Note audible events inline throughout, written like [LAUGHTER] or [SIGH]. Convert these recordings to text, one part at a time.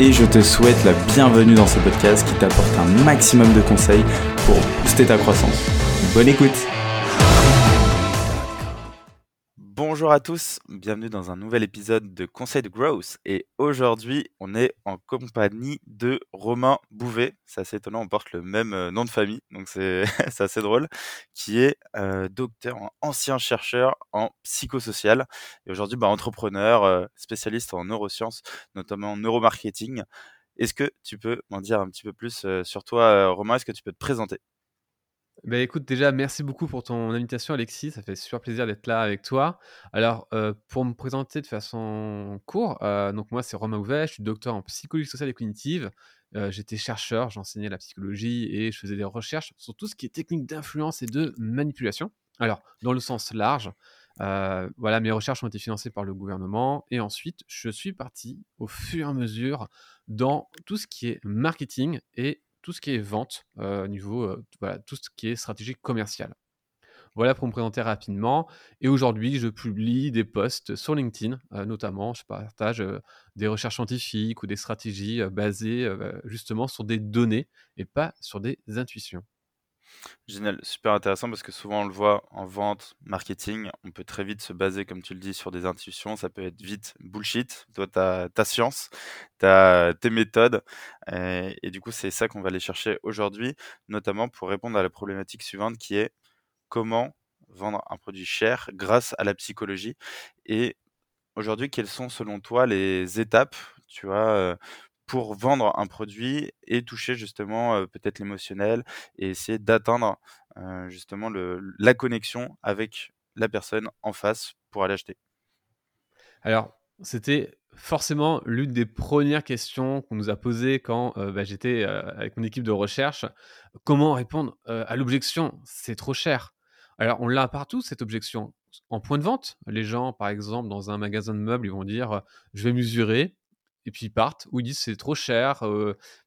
et je te souhaite la bienvenue dans ce podcast qui t'apporte un maximum de conseils pour booster ta croissance. Bonne écoute Bonjour à tous, bienvenue dans un nouvel épisode de Conseil de Growth. Et aujourd'hui, on est en compagnie de Romain Bouvet. C'est assez étonnant, on porte le même euh, nom de famille, donc c'est [LAUGHS] assez drôle, qui est euh, docteur, ancien chercheur en psychosocial. Et aujourd'hui, bah, entrepreneur, euh, spécialiste en neurosciences, notamment en neuromarketing. Est-ce que tu peux m'en dire un petit peu plus sur toi, Romain? Est-ce que tu peux te présenter? Bah, écoute, déjà, merci beaucoup pour ton invitation, Alexis. Ça fait super plaisir d'être là avec toi. Alors, euh, pour me présenter de façon courte, euh, donc moi, c'est Romain Ouvet, je suis docteur en psychologie sociale et cognitive. Euh, j'étais chercheur, j'enseignais la psychologie et je faisais des recherches sur tout ce qui est technique d'influence et de manipulation. Alors, dans le sens large, voilà, mes recherches ont été financées par le gouvernement et ensuite, je suis parti au fur et à mesure dans tout ce qui est marketing et tout ce qui est vente, euh, niveau, euh, voilà, tout ce qui est stratégie commerciale. Voilà pour me présenter rapidement. Et aujourd'hui, je publie des posts sur LinkedIn, euh, notamment, je partage des recherches scientifiques ou des stratégies basées justement sur des données et pas sur des intuitions. Génial, super intéressant parce que souvent on le voit en vente, marketing, on peut très vite se baser, comme tu le dis, sur des intuitions. Ça peut être vite bullshit. Toi, tu as ta science, tu as tes méthodes. Et, et du coup, c'est ça qu'on va aller chercher aujourd'hui, notamment pour répondre à la problématique suivante qui est comment vendre un produit cher grâce à la psychologie. Et aujourd'hui, quelles sont selon toi les étapes tu vois, pour vendre un produit et toucher justement peut-être l'émotionnel et essayer d'atteindre justement la connexion avec la personne en face pour aller acheter Alors, c'était forcément l'une des premières questions qu'on nous a posées quand bah, j'étais avec mon équipe de recherche. Comment répondre à l'objection C'est trop cher? Alors, on l'a partout, cette objection. En point de vente, les gens, par exemple, dans un magasin de meubles, ils vont dire Je vais mesurer, et puis ils partent, ou ils disent c'est trop cher.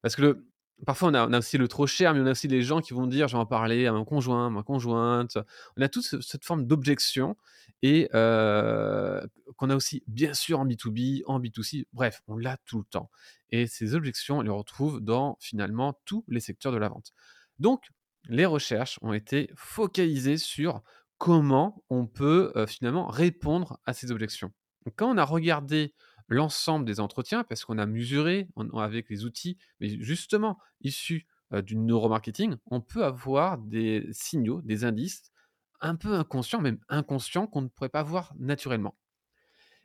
parce que parfois on a, aussi le trop cher, mais on a aussi les gens qui vont dire je vais en parler à mon conjoint, ma conjointe. On a toute cette forme d'objection et qu'on a aussi bien sûr en B2B, en B2C, bref, on l'a tout le temps. Et ces objections, on les retrouve dans finalement tous les secteurs de la vente. Donc, les recherches ont été focalisées sur comment on peut finalement répondre à ces objections. quand on a regardé l'ensemble des entretiens parce qu'on a mesuré avec les outils, mais justement issus du neuromarketing, on peut avoir des signaux, des indices un peu inconscients, même inconscients, qu'on ne pourrait pas voir naturellement.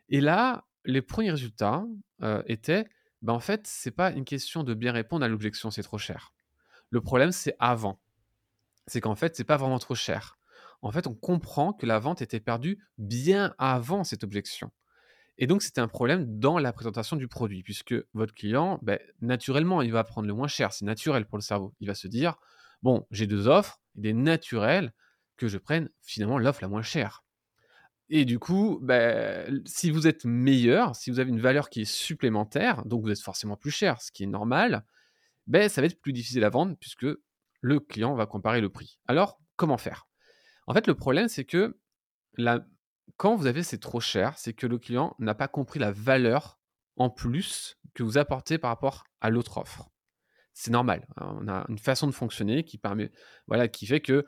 Et là, les premiers résultats étaient, ben en fait, c'est pas une question de bien répondre à l'objection, c'est trop cher. Le problème, c'est avant. C'est qu'en fait, c'est pas vraiment trop cher. En fait, on comprend que la vente était perdue bien avant cette objection. Et donc, c'était un problème dans la présentation du produit, puisque votre client, ben, naturellement, il va prendre le moins cher. C'est naturel pour le cerveau. Il va se dire, bon, j'ai deux offres, il est naturel que je prenne finalement l'offre la moins chère. Et du coup, ben, si vous êtes meilleur, si vous avez une valeur qui est supplémentaire, donc vous êtes forcément plus cher, ce qui est normal, ben, ça va être plus difficile à vendre puisque le client va comparer le prix. Alors, comment faire? En fait, le problème, c'est que la quand vous avez c'est trop cher, c'est que le client n'a pas compris la valeur en plus que vous apportez par rapport à l'autre offre. C'est normal. Hein, on a une façon de fonctionner qui permet, voilà, qui fait que,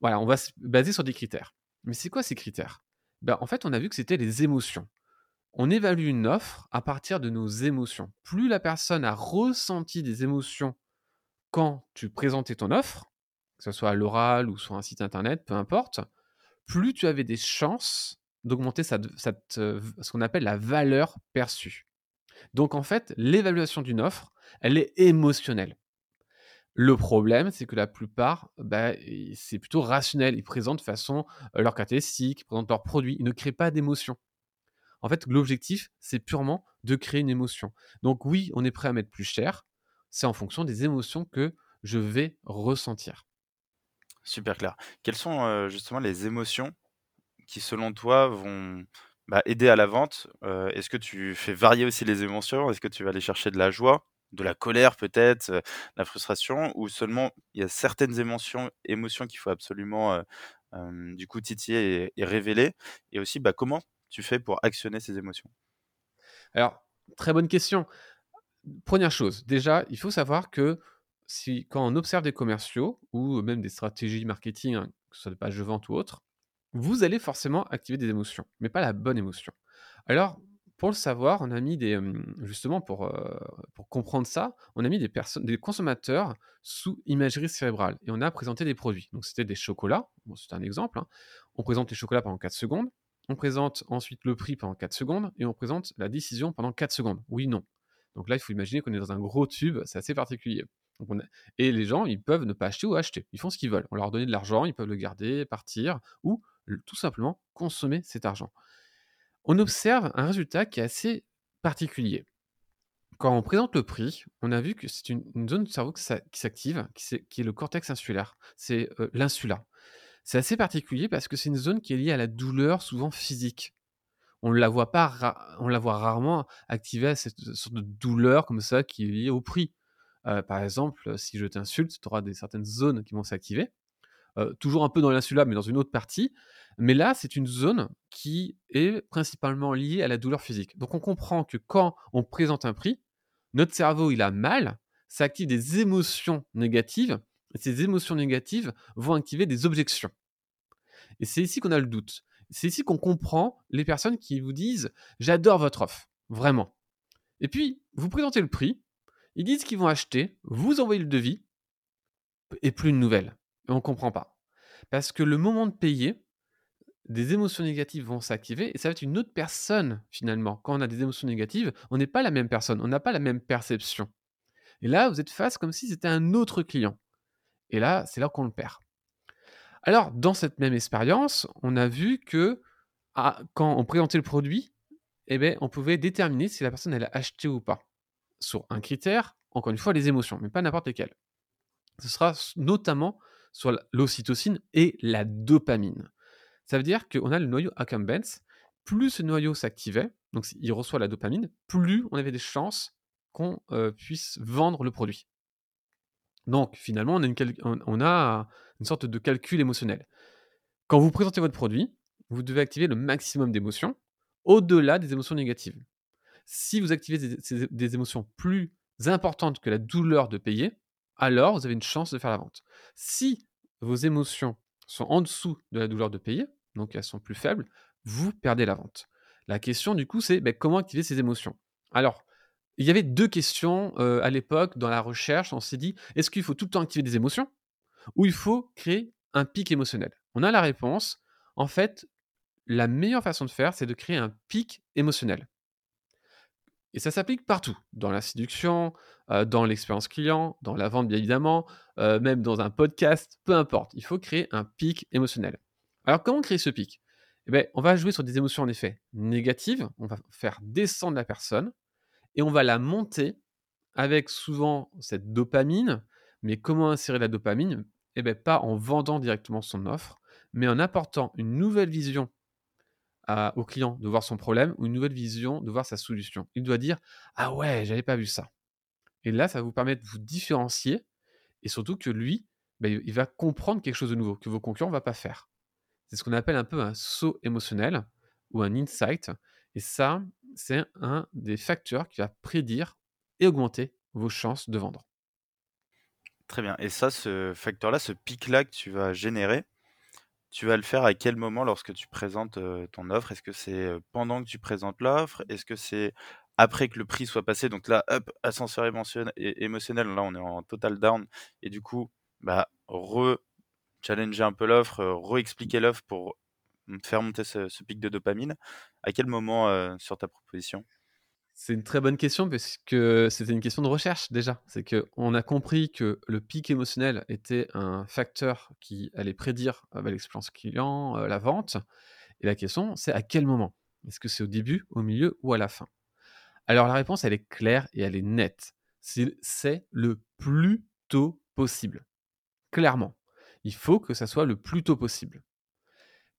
voilà, on va se baser sur des critères. Mais c'est quoi ces critères? Ben, En fait, on a vu que c'était les émotions. On évalue une offre à partir de nos émotions. Plus la personne a ressenti des émotions quand tu présentais ton offre, que ce soit à l'oral ou sur un site internet, peu importe, plus tu avais des chances d'augmenter ce qu'on appelle la valeur perçue. Donc en fait, l'évaluation d'une offre, elle est émotionnelle. Le problème, c'est que la plupart, bah, c'est plutôt rationnel. Ils présentent de façon leur caractéristique, ils présentent leurs produits, ils ne créent pas d'émotion. En fait, l'objectif, c'est purement de créer une émotion. Donc oui, on est prêt à mettre plus cher. C'est en fonction des émotions que je vais ressentir. Super clair. Quelles sont euh, justement les émotions qui, selon toi, vont bah, aider à la vente Est-ce que tu fais varier aussi les émotions? Est-ce que tu vas aller chercher de la joie, de la colère peut-être, la frustration? Ou seulement il y a certaines émotions, émotions qu'il faut absolument du coup titiller et, révéler? Et aussi, bah, comment tu fais pour actionner ces émotions? Alors, très bonne question. Première chose, déjà, il faut savoir que si, quand on observe des commerciaux ou même des stratégies marketing, hein, que ce soit des pages de vente ou autres, vous allez forcément activer des émotions, mais pas la bonne émotion. Alors, pour le savoir, on a mis des, justement pour, pour comprendre ça, on a mis des personnes, des consommateurs sous imagerie cérébrale et on a présenté des produits. Donc c'était des chocolats, bon, c'est un exemple. Hein. On présente les chocolats pendant 4 secondes, on présente ensuite le prix pendant 4 secondes et on présente la décision pendant 4 secondes. Oui, non. Donc là, il faut imaginer qu'on est dans un gros tube, c'est assez particulier. Et les gens, ils peuvent ne pas acheter ou acheter. Ils font ce qu'ils veulent. On leur donne de l'argent, ils peuvent le garder, partir, ou tout simplement consommer cet argent. On observe un résultat qui est assez particulier. Quand on présente le prix, on a vu que c'est une, zone du cerveau qui s'active, qui, est le cortex insulaire. C'est euh, l'insula. C'est assez particulier parce que c'est une zone qui est liée à la douleur, souvent physique. On la voit pas, on la voit rarement activée à cette sorte de douleur comme ça qui est liée au prix. Euh, par exemple, si je t'insulte, tu auras des certaines zones qui vont s'activer. Euh, toujours un peu dans l'insula, mais dans une autre partie. Mais là, c'est une zone qui est principalement liée à la douleur physique. Donc on comprend que quand on présente un prix, notre cerveau, il a mal, ça active des émotions négatives, et ces émotions négatives vont activer des objections. Et c'est ici qu'on a le doute. C'est ici qu'on comprend les personnes qui vous disent J'adore votre offre, vraiment. Et puis, vous présentez le prix, ils disent qu'ils vont acheter, vous envoyez le devis, et plus une nouvelle. Et on ne comprend pas. Parce que le moment de payer, des émotions négatives vont s'activer et ça va être une autre personne finalement. Quand on a des émotions négatives, on n'est pas la même personne, on n'a pas la même perception. Et là, vous êtes face comme si c'était un autre client. Et là, c'est là qu'on le perd. Alors, dans cette même expérience, on a vu que ah, quand on présentait le produit, eh bien, on pouvait déterminer si la personne allait acheter ou pas sur un critère, encore une fois, les émotions, mais pas n'importe lesquelles. Ce sera notamment sur l'ocytocine et la dopamine. Ça veut dire qu'on a le noyau accumbens, plus ce noyau s'activait, donc il reçoit la dopamine, plus on avait des chances qu'on euh, puisse vendre le produit. Donc finalement, on a une sorte de calcul émotionnel. Quand vous présentez votre produit, vous devez activer le maximum d'émotions au-delà des émotions négatives. Si vous activez des, émotions plus importantes que la douleur de payer, alors vous avez une chance de faire la vente. Si vos émotions sont en dessous de la douleur de payer, donc elles sont plus faibles, vous perdez la vente. La question du coup, c'est ben, comment activer ces émotions? Alors, il y avait deux questions euh, à l'époque dans la recherche. On s'est dit, est-ce qu'il faut tout le temps activer des émotions ou il faut créer un pic émotionnel? On a la réponse. En fait, la meilleure façon de faire, c'est de créer un pic émotionnel. Et ça s'applique partout, dans la séduction, dans l'expérience client, dans la vente bien évidemment, même dans un podcast, peu importe. Il faut créer un pic émotionnel. Alors comment créer ce pic? Eh bien, On va jouer sur des émotions en effet négatives, on va faire descendre la personne et on va la monter avec souvent cette dopamine. Mais comment insérer la dopamine? Eh bien pas en vendant directement son offre, mais en apportant une nouvelle vision au client de voir son problème ou une nouvelle vision de voir sa solution. Il doit dire Ah ouais, j'avais pas vu ça. Et là, ça vous permettre de vous différencier et surtout que lui, bah, il va comprendre quelque chose de nouveau que vos concurrents ne vont pas faire. C'est ce qu'on appelle un peu un saut émotionnel ou un insight. Et ça, c'est un des facteurs qui va prédire et augmenter vos chances de vendre. Très bien. Et ça, ce facteur-là, ce pic-là que tu vas générer, tu vas le faire à quel moment lorsque tu présentes ton offre? Est-ce que c'est pendant que tu présentes l'offre? Est-ce que c'est après que le prix soit passé? Donc là, hop, ascenseur émotionnel, là on est en total down. Et du coup, bah, re-challenger un peu l'offre, re-expliquer l'offre pour faire monter ce, pic de dopamine. À quel moment sur ta proposition? C'est une très bonne question parce que c'était une question de recherche déjà. C'est qu'on a compris que le pic émotionnel était un facteur qui allait prédire euh, bah, l'expérience client, euh, la vente. Et la question, c'est à quel moment? Est-ce que c'est au début, au milieu ou à la fin? Alors la réponse, elle est claire et elle est nette. C'est le plus tôt possible. Clairement. Il faut que ça soit le plus tôt possible.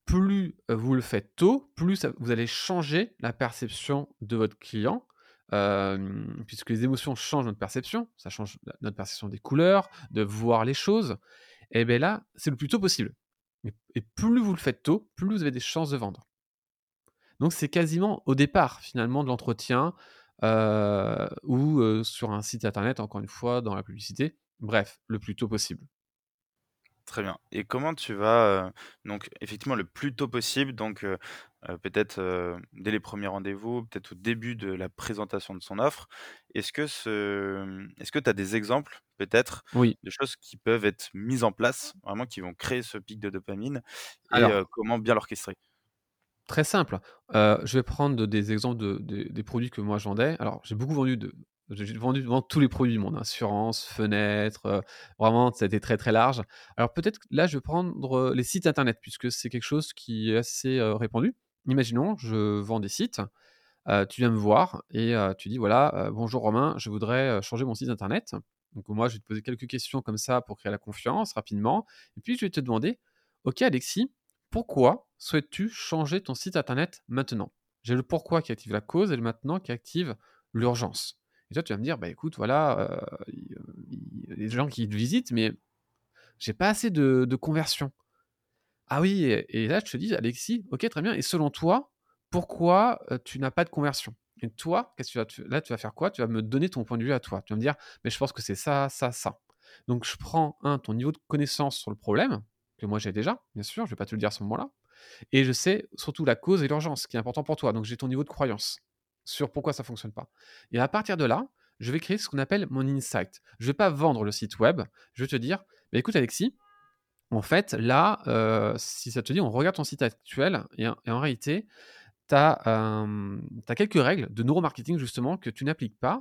Plus vous le faites tôt, plus vous allez changer la perception de votre client, puisque les émotions changent notre perception, ça change notre perception des couleurs, de voir les choses. Et bien là, c'est le plus tôt possible. Et plus vous le faites tôt, plus vous avez des chances de vendre. Donc c'est quasiment au départ finalement de l'entretien ou sur un site internet, encore une fois, dans la publicité. Bref, le plus tôt possible. Très bien. Et comment tu vas, donc effectivement le plus tôt possible, donc peut-être dès les premiers rendez-vous, peut-être au début de la présentation de son offre. Est-ce que ce est-ce que tu as des exemples peut-être Oui. de choses qui peuvent être mises en place, vraiment qui vont créer ce pic de dopamine et comment bien l'orchestrer? Très simple. je vais prendre des exemples de des produits que moi je vendais. Alors j'ai beaucoup vendu de j'ai vendu tous les produits du monde, assurance, fenêtre, euh, vraiment, ça a été très très large. Alors peut-être là, je vais prendre euh, les sites internet, puisque c'est quelque chose qui est assez euh, répandu. Imaginons, je vends des sites, tu viens me voir et tu dis voilà, bonjour Romain, je voudrais changer mon site internet. Donc moi, je vais te poser quelques questions comme ça pour créer la confiance rapidement. Et puis je vais te demander, ok Alexis, pourquoi souhaites-tu changer ton site internet maintenant? J'ai le pourquoi qui active la cause et le maintenant qui active l'urgence. Et toi, tu vas me dire, bah écoute, voilà, il y a des gens qui te visitent, mais j'ai pas assez de, conversion. Ah oui, et, là, je te dis, Alexis, ok, très bien. Et selon toi, pourquoi tu n'as pas de conversion? Et toi, qu'est-ce que tu vas, là, tu vas faire quoi? Tu vas me donner ton point de vue à toi. Tu vas me dire, mais je pense que c'est ça, ça, ça. Donc, je prends, un, ton niveau de connaissance sur le problème, que moi j'ai déjà, bien sûr, je vais pas te le dire à ce moment-là. Et je sais surtout la cause et l'urgence, qui est important pour toi. Donc, j'ai ton niveau de croyance sur pourquoi ça fonctionne pas. Et à partir de là, je vais créer ce qu'on appelle mon insight. Je ne vais pas vendre le site web, je vais te dire, bah, écoute Alexis, en fait, là, euh, si ça te dit, on regarde ton site actuel, et, en réalité, tu as, quelques règles de neuromarketing justement que tu n'appliques pas.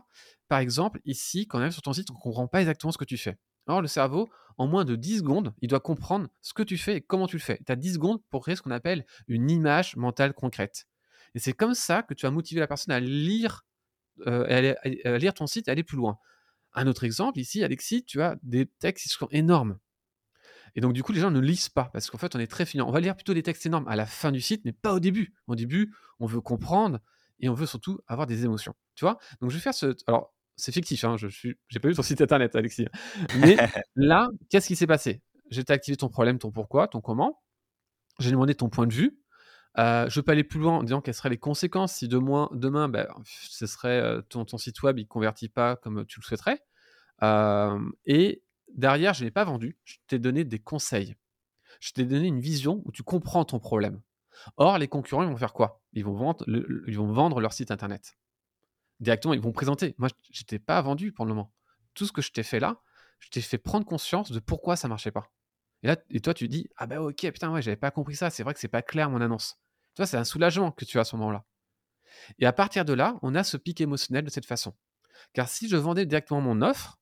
Par exemple, ici, quand même sur ton site, on ne comprend pas exactement ce que tu fais. Alors le cerveau, en moins de 10 secondes, il doit comprendre ce que tu fais et comment tu le fais. Tu as 10 secondes pour créer ce qu'on appelle une image mentale concrète. Et c'est comme ça que tu vas motiver la personne à lire, euh, à, lire ton site et aller plus loin. Un autre exemple, ici, Alexis, tu as des textes qui sont énormes. Et donc, du coup, les gens ne lisent pas parce qu'en fait, on est très filant. On va lire plutôt des textes énormes à la fin du site, mais pas au début. Au début, on veut comprendre et on veut surtout avoir des émotions. Tu vois? Donc, je vais faire ce. Alors, c'est fictif, hein, je n'ai pas vu ton site internet, Alexis. Mais [LAUGHS] là, qu'est-ce qui s'est passé? J'ai activé ton problème, ton pourquoi, ton comment. J'ai demandé ton point de vue. Euh, je peux aller plus loin en disant quelles seraient les conséquences si demain, demain ben, ce serait euh, ton, ton, site web, il ne convertit pas comme tu le souhaiterais. Euh, et derrière, je n'ai pas vendu, je t'ai donné des conseils. Je t'ai donné une vision où tu comprends ton problème. Or, les concurrents, ils vont faire quoi? Ils vont, vendre leur site internet. Directement, ils vont présenter. Moi, je n'étais pas vendu pour le moment. Tout ce que je t'ai fait là, je t'ai fait prendre conscience de pourquoi ça ne marchait pas. Et là, et toi, tu dis, ah bah ok, putain, ouais, j'avais pas compris ça. C'est vrai que c'est pas clair mon annonce. Tu vois, c'est un soulagement que tu as à ce moment-là. Et à partir de là, on a ce pic émotionnel de cette façon. Car si je vendais directement mon offre,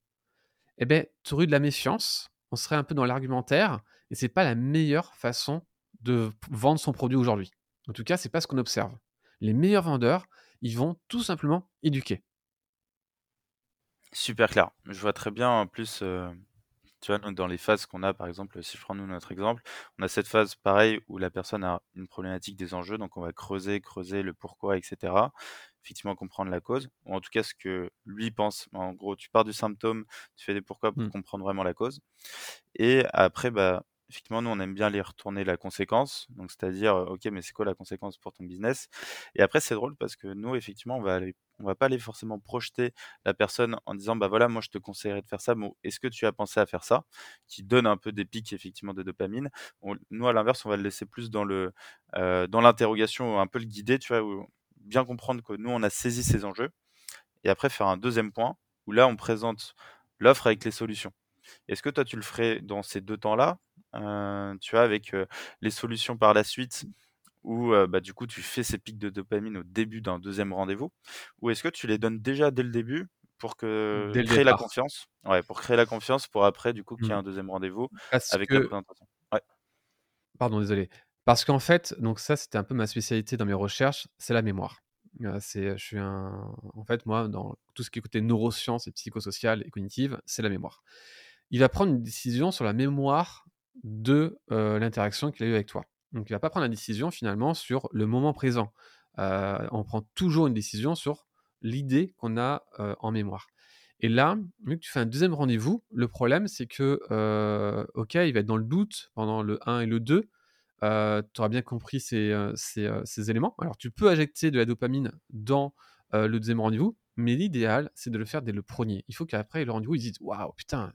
eh ben, tu aurais de la méfiance, on serait un peu dans l'argumentaire, et c'est pas la meilleure façon de vendre son produit aujourd'hui. En tout cas, c'est pas ce qu'on observe. Les meilleurs vendeurs, ils vont tout simplement éduquer. Super clair. Je vois très bien en plus tu vois, dans les phases qu'on a, par exemple, si je prends nous notre exemple, on a cette phase pareil où la personne a une problématique des enjeux, donc on va creuser, creuser le pourquoi, etc. Effectivement, comprendre la cause, ou en tout cas ce que lui pense. En gros, tu pars du symptôme, tu fais des pourquoi pour mmh. comprendre vraiment la cause. Et après, bah, effectivement, nous, on aime bien les retourner la conséquence. Donc, c'est-à-dire, OK, mais c'est quoi la conséquence pour ton business? Et après, c'est drôle parce que nous, effectivement, on va aller, on va pas aller forcément projeter la personne en disant, bah voilà, moi, je te conseillerais de faire ça. Mais est-ce que tu as pensé à faire ça? Qui donne un peu des pics, effectivement, de dopamine. nous, à l'inverse, on va le laisser plus dans le, dans l'interrogation, un peu le guider, tu vois, où bien comprendre que nous, on a saisi ces enjeux. Et après, faire un deuxième point où là, on présente l'offre avec les solutions. Est-ce que toi, tu le ferais dans ces deux temps-là tu vois, avec les solutions par la suite, où bah, du coup tu fais ces pics de dopamine au début d'un deuxième rendez-vous, ou est-ce que tu les donnes déjà dès le début pour que créer la confiance, ouais, pour créer la confiance pour après du coup qu'il y ait mmh. un deuxième rendez-vous avec la présentation. Pardon, désolé. Parce qu'en fait, donc ça, c'était un peu ma spécialité dans mes recherches, c'est la mémoire. c'est, je suis un, en fait, moi, dans tout ce qui est côté neurosciences et psychosocial et cognitive, c'est la mémoire. Il va prendre une décision sur la mémoire de l'interaction qu'il a eue avec toi. Donc, il va pas prendre la décision finalement sur le moment présent. on prend toujours une décision sur l'idée qu'on a en mémoire. Et là, vu que tu fais un deuxième rendez-vous, le problème, c'est que, OK, il va être dans le doute pendant le 1 et le 2. Tu auras bien compris ces, éléments. Alors, tu peux injecter de la dopamine dans le deuxième rendez-vous, mais l'idéal, c'est de le faire dès le premier. Il faut qu'après le rendez-vous, ils disent Waouh, putain,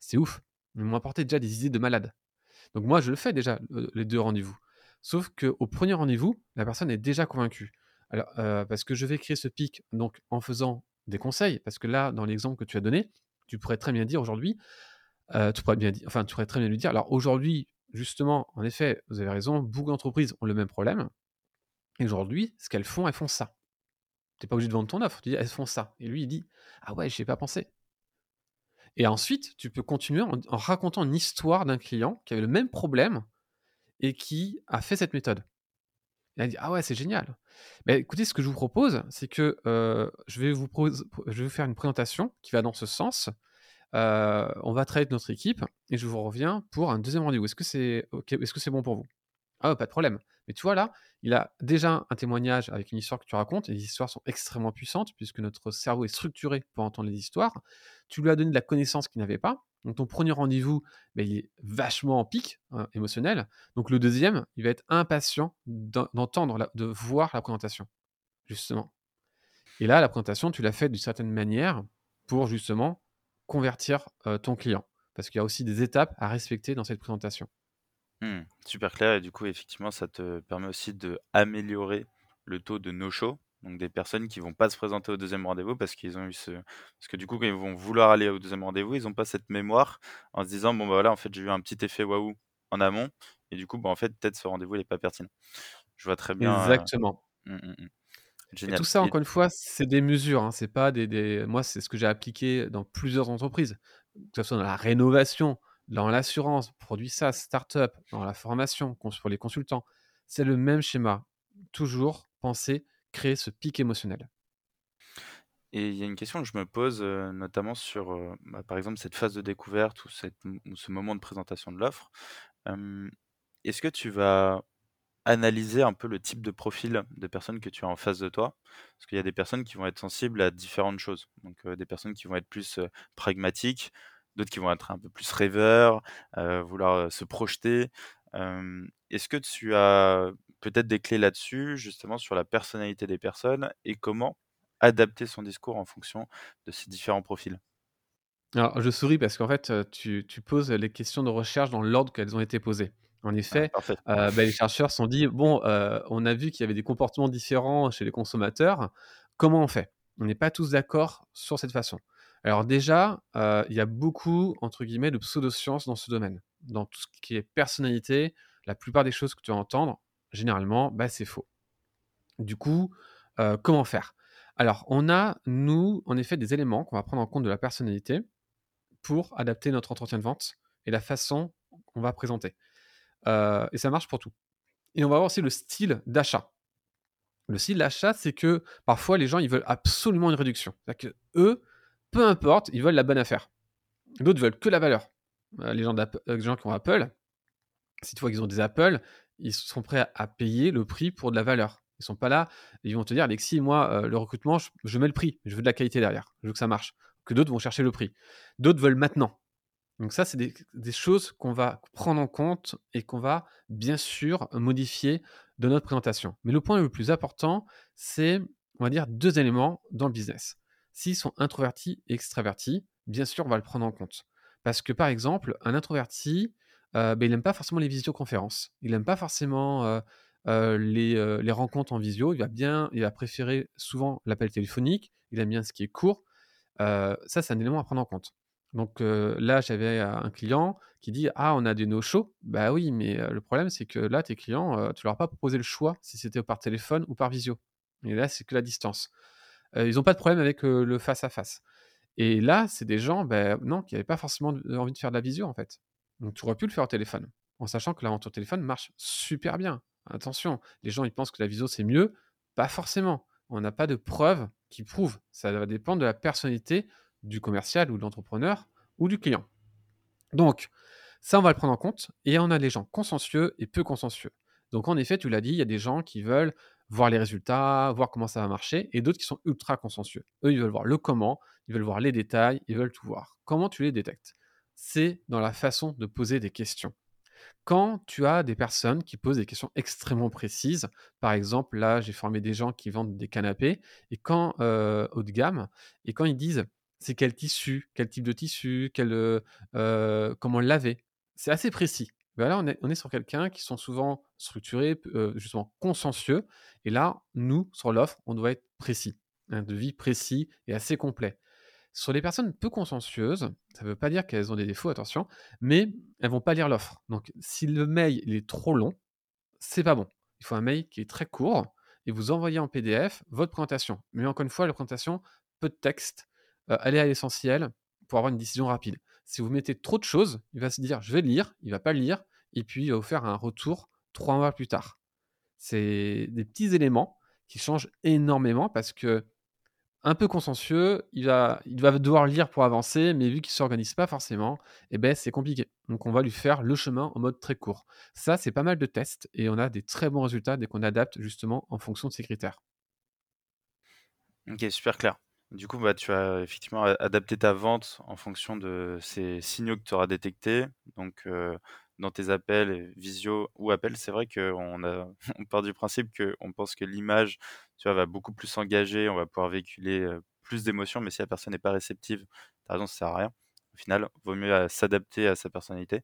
c'est ouf. Ils m'ont apporté déjà des idées de malade. Donc, moi, je le fais déjà, les deux rendez-vous. Sauf qu'au premier rendez-vous, la personne est déjà convaincue. Alors, parce que je vais créer ce pic donc en faisant des conseils, parce que là, dans l'exemple que tu as donné, tu pourrais très bien dire aujourd'hui, tu pourrais bien dire, enfin, tu pourrais très bien lui dire, alors aujourd'hui, justement, en effet, vous avez raison, beaucoup d'entreprises ont le même problème. Et aujourd'hui, ce qu'elles font, elles font ça. Tu n'es pas obligé de vendre ton offre, tu dis, elles font ça. Et lui, il dit, ah ouais, j'y ai pas pensé. Et ensuite, tu peux continuer en, racontant une histoire d'un client qui avait le même problème et qui a fait cette méthode. Il a dit Ah ouais, c'est génial. Mais écoutez, ce que je vous propose, c'est que je, je vais vous faire une présentation qui va dans ce sens. On va travailler avec notre équipe et je vous reviens pour un deuxième rendez-vous. Est-ce que c'est que c'est bon pour vous? Ah, pas de problème. Mais tu vois là, il a déjà un témoignage avec une histoire que tu racontes, et les histoires sont extrêmement puissantes puisque notre cerveau est structuré pour entendre les histoires. Tu lui as donné de la connaissance qu'il n'avait pas, donc ton premier rendez-vous, ben, il est vachement en pic hein, émotionnel. Donc le deuxième, il va être impatient d'entendre, de voir la présentation, justement. Et là, la présentation, tu l'as faite d'une certaine manière pour justement convertir ton client. Parce qu'il y a aussi des étapes à respecter dans cette présentation. Mmh, super clair. Et du coup, effectivement, ça te permet aussi d'améliorer le taux de no-show. Donc des personnes qui vont pas se présenter au deuxième rendez-vous parce qu'ils ont eu ce parce que du coup, quand ils vont vouloir aller au deuxième rendez-vous, ils ont pas cette mémoire en se disant: «Bon, bah, voilà, en fait, j'ai eu un petit effet waouh en amont et du coup, bah, en fait, peut-être ce rendez-vous, il est pas pertinent». Je vois très bien, Exactement. Mmh, mmh, et tout ça, encore une fois, c'est des mesures, hein. C'est pas des des moi, c'est ce que j'ai appliqué dans plusieurs entreprises, que ce soit dans la rénovation, dans l'assurance, produit SaaS, start-up, dans la formation, pour les consultants. C'est le même schéma. Toujours penser créer ce pic émotionnel. Et il y a une question que je me pose, notamment sur, bah, par exemple, cette phase de découverte ou ce moment de présentation de l'offre. est-ce que tu vas analyser un peu le type de profil de personnes que tu as en face de toi? Parce qu'il y a des personnes qui vont être sensibles à différentes choses. Donc, des personnes qui vont être plus, pragmatiques, d'autres qui vont être un peu plus rêveurs, vouloir, se projeter. est-ce que tu as peut-être des clés là-dessus, justement sur la personnalité des personnes et comment adapter son discours en fonction de ces différents profils? Alors, je souris parce qu'en fait, tu, poses les questions de recherche dans l'ordre qu'elles ont été posées. En ah, effet, bah, les chercheurs se sont dit, bon, on a vu qu'il y avait des comportements différents chez les consommateurs. Comment on fait? On n'est pas tous d'accord sur cette façon. Alors déjà, il y a beaucoup, entre guillemets, de pseudosciences dans ce domaine. Dans tout ce qui est personnalité, la plupart des choses que tu vas entendre, généralement, bah, c'est faux. Du coup, comment faire? Alors, on a, nous, en effet, des éléments qu'on va prendre en compte de la personnalité pour adapter notre entretien de vente et la façon qu'on va présenter. Euh, et ça marche pour tout. Et on va voir aussi le style d'achat. Le style d'achat, c'est que parfois les gens, ils veulent absolument une réduction. C'est-à-dire que eux, peu importe, ils veulent la bonne affaire. D'autres veulent que la valeur. Euh, les, gens les gens qui ont Apple, si tu vois qu'ils ont des Apple, ils sont prêts à payer le prix pour de la valeur. Ils sont pas là, ils vont te dire, Alexis, moi, euh, le recrutement, je, mets le prix, je veux de la qualité derrière, je veux que ça marche. Que d'autres vont chercher le prix. D'autres veulent maintenant. Donc ça, c'est des, choses qu'on va prendre en compte et qu'on va bien sûr modifier de notre présentation. Mais le point le plus important, c'est, on va dire, deux éléments dans le business. S'ils sont introvertis et extravertis, bien sûr, on va le prendre en compte. Parce que par exemple, un introverti, bah, il n'aime pas forcément les visioconférences. Il n'aime pas forcément les, rencontres en visio. Il va bien, il va préférer souvent l'appel téléphonique. Il aime bien ce qui est court. ça, c'est un élément à prendre en compte. Donc là, j'avais un client qui dit Ah, on a des no-shows? Bah oui, mais le problème, c'est que là, tes clients, tu leur as pas proposé le choix si c'était par téléphone ou par visio. Et là, c'est que la distance. ils n'ont pas de problème avec le face-à-face. Et là, c'est des gens, ben, non, qui n'avaient pas forcément envie de faire de la visio, en fait. Donc tu aurais pu le faire au téléphone. en sachant que la vente au téléphone marche super bien. Attention, les gens ils pensent que la visio c'est mieux, pas forcément. On n'a pas de preuves qui prouvent. Ça va dépendre de la personnalité du commercial ou de l'entrepreneur ou du client. Donc, ça, on va le prendre en compte. Et on a des gens consciencieux et peu consciencieux. Donc, en effet, tu l'as dit, il y a des gens qui veulent voir les résultats, voir comment ça va marcher, et d'autres qui sont ultra consciencieux. Eux, ils veulent voir le comment, ils veulent voir les détails, ils veulent tout voir. Comment tu les détectes? C'est dans la façon de poser des questions. Quand tu as des personnes qui posent des questions extrêmement précises, par exemple, là, j'ai formé des gens qui vendent des canapés, et quand, euh, haut de gamme, et quand ils disent c'est quel tissu, quel type de tissu, comment laver, c'est assez précis. Ben là, on est, on est sur quelqu'un qui sont souvent structurés, justement consciencieux, et là, nous, sur l'offre, on doit être précis, un devis précis et assez complet. Sur les personnes peu consciencieuses, ça ne veut pas dire qu'elles ont des défauts, attention, mais elles vont pas lire l'offre. Donc, si le mail est trop long, c'est pas bon. Il faut un mail qui est très court et vous envoyez en PDF votre présentation. Mais encore une fois, la présentation, peu de texte, euh, allez à l'essentiel pour avoir une décision rapide. Si vous mettez trop de choses, il va se dire je vais lire, il va pas le lire, et puis il va vous faire un retour trois mois plus tard. C'est des petits éléments qui changent énormément parce que un peu consciencieux, il va, il va devoir lire pour avancer, mais vu qu'il ne s'organise pas forcément, eh ben, c'est compliqué. Donc on va lui faire le chemin en mode très court. Ça, c'est pas mal de tests et on a des très bons résultats dès qu'on adapte justement en fonction de ces critères. Ok, super clair. Du coup, bah, tu as effectivement adapté ta vente en fonction de ces signaux que tu auras détectés. Donc, euh, dans tes appels, visio ou appels, c'est vrai qu'on [LAUGHS] part du principe qu'on pense que l'image, va beaucoup plus s'engager, on va pouvoir véhiculer plus d'émotions, mais si la personne n'est pas réceptive, as raison, ça sert à rien. Au final, vaut mieux s'adapter à sa personnalité.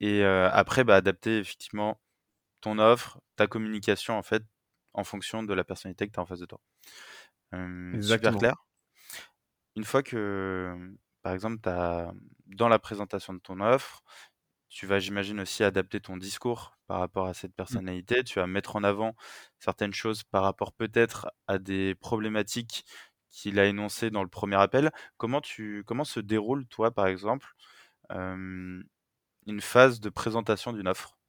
Et après, bah, adapter effectivement ton offre, ta communication, en fait, en fonction de la personnalité que tu as en face de toi. Super clair. Une fois que, par exemple, as, dans la présentation de ton offre, tu vas, j'imagine, aussi adapter ton discours par rapport à cette mmh. personnalité. Tu vas mettre en avant certaines choses par rapport peut-être à des problématiques qu'il a énoncées dans le premier appel. Comment, tu, comment se déroule, toi, par exemple, une phase de présentation d'une offre?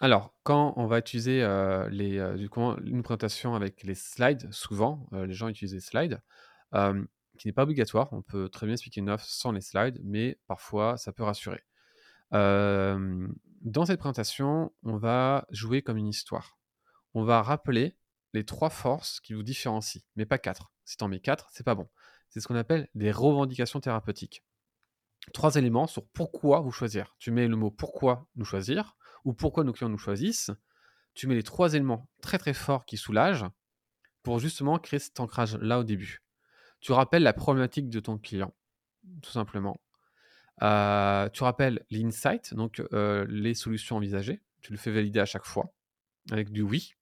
Alors, quand on va utiliser une présentation avec les slides, souvent, les gens utilisent les slides, qui n'est pas obligatoire. On peut très bien expliquer une offre sans les slides, mais parfois, ça peut rassurer dans cette présentation, on va jouer comme une histoire. On va rappeler les trois forces qui vous différencient, mais pas quatre. Si tu en mets quatre, c'est pas bon. C'est ce qu'on appelle des revendications thérapeutiques. Trois éléments sur pourquoi vous choisir. Tu mets le mot pourquoi nous choisir ou pourquoi nos clients nous choisissent. Tu mets les trois éléments très très forts qui soulagent pour justement créer cet ancrage là au début. Tu rappelles la problématique de ton client, tout simplement. Euh, tu rappelles l'insight, donc euh, les solutions envisagées. Tu le fais valider à chaque fois avec du oui.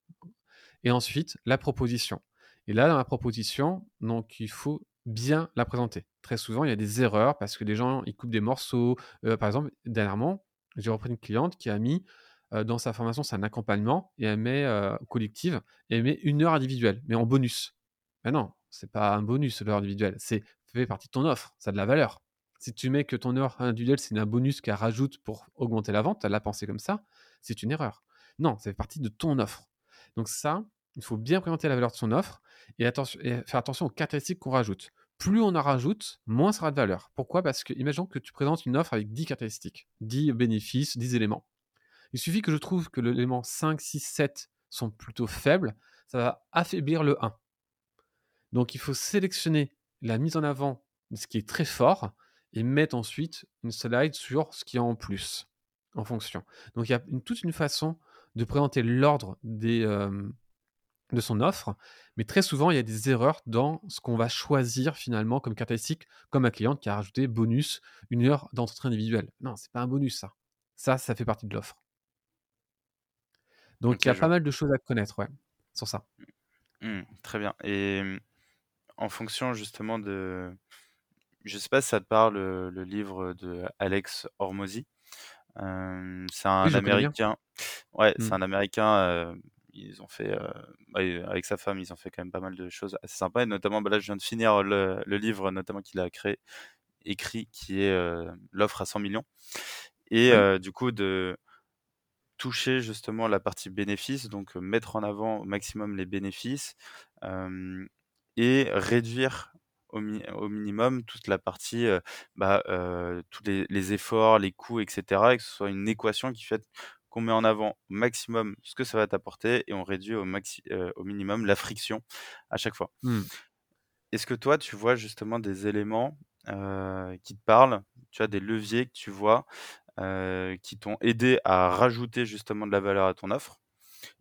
Et ensuite, la proposition. Et là, dans la proposition, donc il faut bien la présenter. Très souvent, il y a des erreurs parce que les gens ils coupent des morceaux. Euh, par exemple, dernièrement, j'ai repris une cliente qui a mis dans sa formation, c'est un accompagnement et elle met collective et elle met une heure individuelle, mais en bonus. Mais non, c'est pas un bonus l'heure individuelle, c'est fait partie de ton offre, ça a de la valeur. Si tu mets que ton heure individuelle, c'est un bonus qu'elle rajoute pour augmenter la vente, elle l'a pensé comme ça, c'est une erreur. Non, ça fait partie de ton offre. Donc ça, il faut bien présenter la valeur de son offre et, faire attention aux caractéristiques qu'on rajoute. Plus on en rajoute, moins sera de valeur. Pourquoi? Parce que imaginons que tu présentes une offre avec 10 caractéristiques, 10 bénéfices, 10 éléments. Il suffit que je trouve que l'élément 5, 6, 7 sont plutôt faibles, ça va affaiblir le 1. Donc il faut sélectionner la mise en avant de ce qui est très fort et mettre ensuite une slide sur ce qu'il y a en plus en fonction. Donc il y a toute une façon de présenter l'ordre des, de son offre, mais très souvent il y a des erreurs dans ce qu'on va choisir finalement comme caractéristique, comme un client qui a rajouté bonus une heure d'entretien individuel. Non, c'est pas un bonus ça. Ça, ça fait partie de l'offre. Donc il y a pas mal de choses à connaître, ouais, sur ça. Mmh, très bien. Et en fonction justement de, je sais pas si ça te parle le, livre de Alex Hormozy. c'est un Américain. Ouais, c'est mmh. un Américain. Ils ont fait bah, avec sa femme, ils ont fait quand même pas mal de choses assez sympas. Et notamment, bah, là, je viens de finir le, livre, notamment qu'il a créé, écrit, qui est l'offre à 100 millions. et du coup de toucher justement la partie bénéfice, donc mettre en avant au maximum les bénéfices et réduire au, minimum toute la partie, bah, tous les, efforts, les coûts, etc. Et que ce soit une équation qui fait qu'on met en avant au maximum ce que ça va t'apporter et on réduit au, maxi au minimum la friction à chaque fois. Mmh. Est-ce que toi, tu vois justement des éléments qui te parlent, tu as des leviers que tu vois qui t'ont aidé à rajouter justement de la valeur à ton offre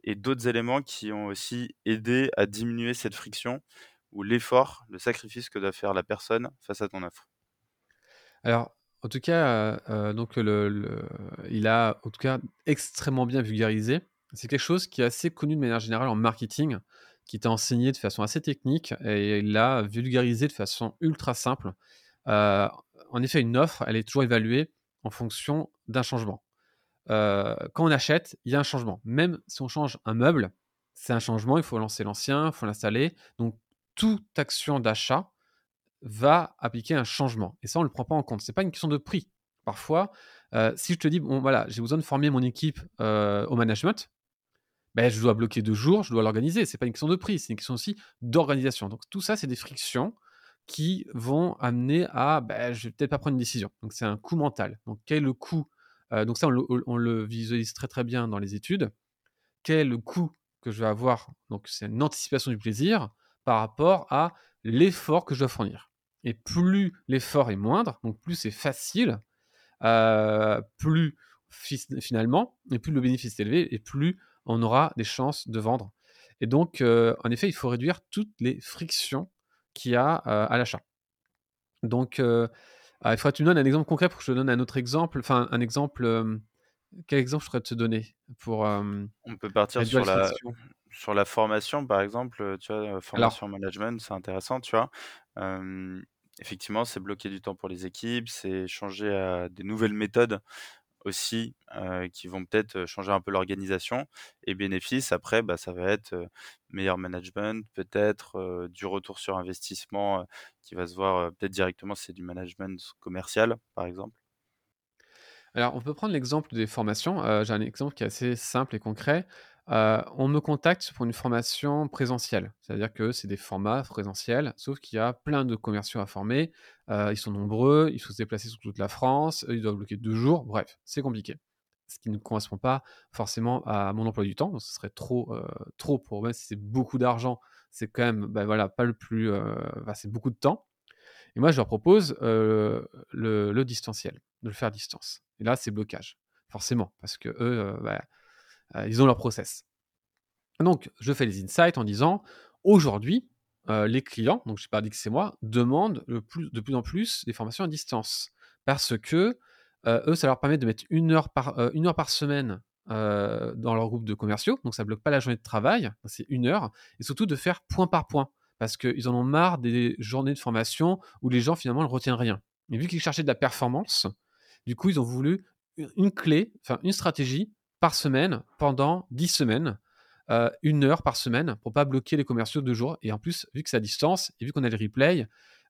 et d'autres éléments qui ont aussi aidé à diminuer cette friction ou l'effort, le sacrifice que doit faire la personne face à ton offre? Alors, en tout cas, donc le, il a en tout cas extrêmement bien vulgarisé. C'est quelque chose qui est assez connu de manière générale en marketing, qui t'a enseigné de façon assez technique et il l'a vulgarisé de façon ultra simple. en effet, une offre, elle est toujours évaluée en fonction d'un changement. quand on achète, il y a un changement. Même si on change un meuble, c'est un changement, il faut lancer l'ancien, il faut l'installer. Donc, toute action d'achat va appliquer un changement. Et ça, on ne le prend pas en compte. Ce n'est pas une question de prix. Parfois, si je te dis, bon, voilà, j'ai besoin de former mon équipe au management, ben, je dois bloquer deux jours, je dois l'organiser. Ce n'est pas une question de prix, c'est une question aussi d'organisation. Donc, tout ça, c'est des frictions qui vont amener à ben, je vais peut-être pas prendre une décision. Donc c'est un coût mental. Donc quel est le coût Donc ça, on le, visualise très très bien dans les études. Quel est le coût que je vais avoir? Donc c'est une anticipation du plaisir par rapport à l'effort que je dois fournir. Et plus l'effort est moindre, donc plus c'est facile, plus finalement, et plus le bénéfice est élevé, et plus on aura des chances de vendre. Et donc, en effet, il faut réduire toutes les frictions qu'il y a à l'achat. Donc, il faudrait que tu me donnes un exemple concret pour que je te donne un autre exemple. Enfin, un exemple. quel exemple je pourrais te donner pour On peut partir sur la, sur la formation, par exemple. Tu vois, formation management, c'est intéressant, tu vois. Effectivement, c'est bloquer du temps pour les équipes, c'est changer à des nouvelles méthodes aussi qui vont peut-être changer un peu l'organisation. Et bénéfice, après, bah, ça va être meilleur management, peut-être du retour sur investissement qui va se voir peut-être directement, c'est du management commercial, par exemple. Alors, on peut prendre l'exemple des formations. J'ai un exemple qui est assez simple et concret. On me contacte pour une formation présentielle. C'est-à-dire que c'est des formats présentiels, sauf qu'il y a plein de commerciaux à former. Ils sont nombreux, il faut se déplacer sur toute la France, ils doivent bloquer deux jours. Bref, c'est compliqué. Ce qui ne correspond pas forcément à mon emploi du temps. Ce serait trop, euh, trop pour moi. Si c'est beaucoup d'argent, c'est quand même, ben voilà, pas le plus. c'est beaucoup de temps. Et moi, je leur propose le, distanciel, de le faire à distance. Et là, c'est blocage, forcément, parce que eux, bah, ils ont leur process. Donc, je fais les insights en disant aujourd'hui, euh, les clients, donc je n'ai pas dit que c'est moi, demandent de plus en plus des formations à distance. Parce que euh, eux, ça leur permet de mettre une heure par, une heure par semaine dans leur groupe de commerciaux. Donc, ça bloque pas la journée de travail, c'est une heure. Et surtout de faire point par point. Parce qu'ils en ont marre des journées de formation où les gens finalement ne retiennent rien. Et vu qu'ils cherchaient de la performance, du coup, ils ont voulu une clé, enfin une stratégie par semaine pendant 10 semaines, euh, une heure par semaine pour pas bloquer les commerciaux deux jours. Et en plus, vu que c'est à distance et vu qu'on a le replay,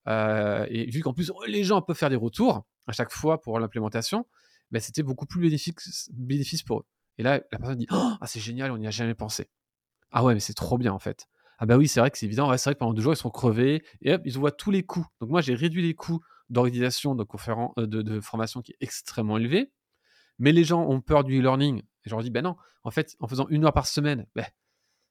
euh, et vu qu'en plus les gens peuvent faire des retours à chaque fois pour l'implémentation, ben, c'était beaucoup plus bénéfique, bénéfice pour eux. Et là, la personne dit oh, ah, c'est génial, on n'y a jamais pensé. Ah ouais, mais c'est trop bien en fait. Ah bah oui, c'est vrai que c'est évident. c'est vrai que pendant deux jours, ils sont crevés et hop, ils voient tous les coûts. Donc moi, j'ai réduit les coûts d'organisation de, conférence, euh, de, de formation qui est extrêmement élevé. Mais les gens ont peur du e-learning et je leur dis, ben non, en fait, en faisant une heure par semaine, ben,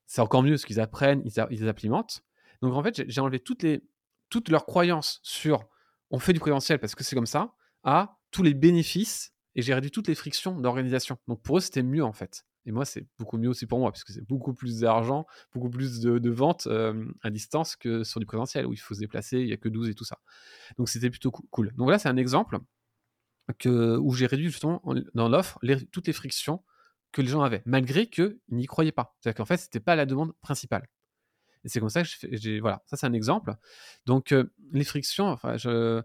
c'est encore mieux ce qu'ils apprennent, ils, ils implémentent. Donc en fait, j'ai enlevé toutes, les, toutes leurs croyances sur on fait du présentiel parce que c'est comme ça, à tous les bénéfices et j'ai réduit toutes les frictions d'organisation. Donc pour eux, c'était mieux en fait. Et moi, c'est beaucoup mieux aussi pour moi, parce que c'est beaucoup plus d'argent, beaucoup plus de, ventes euh, à distance que sur du présentiel, où il faut se déplacer, il n'y a que 12 et tout ça. Donc c'était plutôt cool. Donc là, c'est un exemple que, où j'ai réduit justement dans l'offre toutes les frictions que les gens avaient, malgré qu'ils n'y croyaient pas. C'est-à-dire qu'en fait, ce n'était pas la demande principale. Et c'est comme ça que j'ai. Voilà, ça c'est un exemple. Donc, euh, les frictions, enfin, je, euh,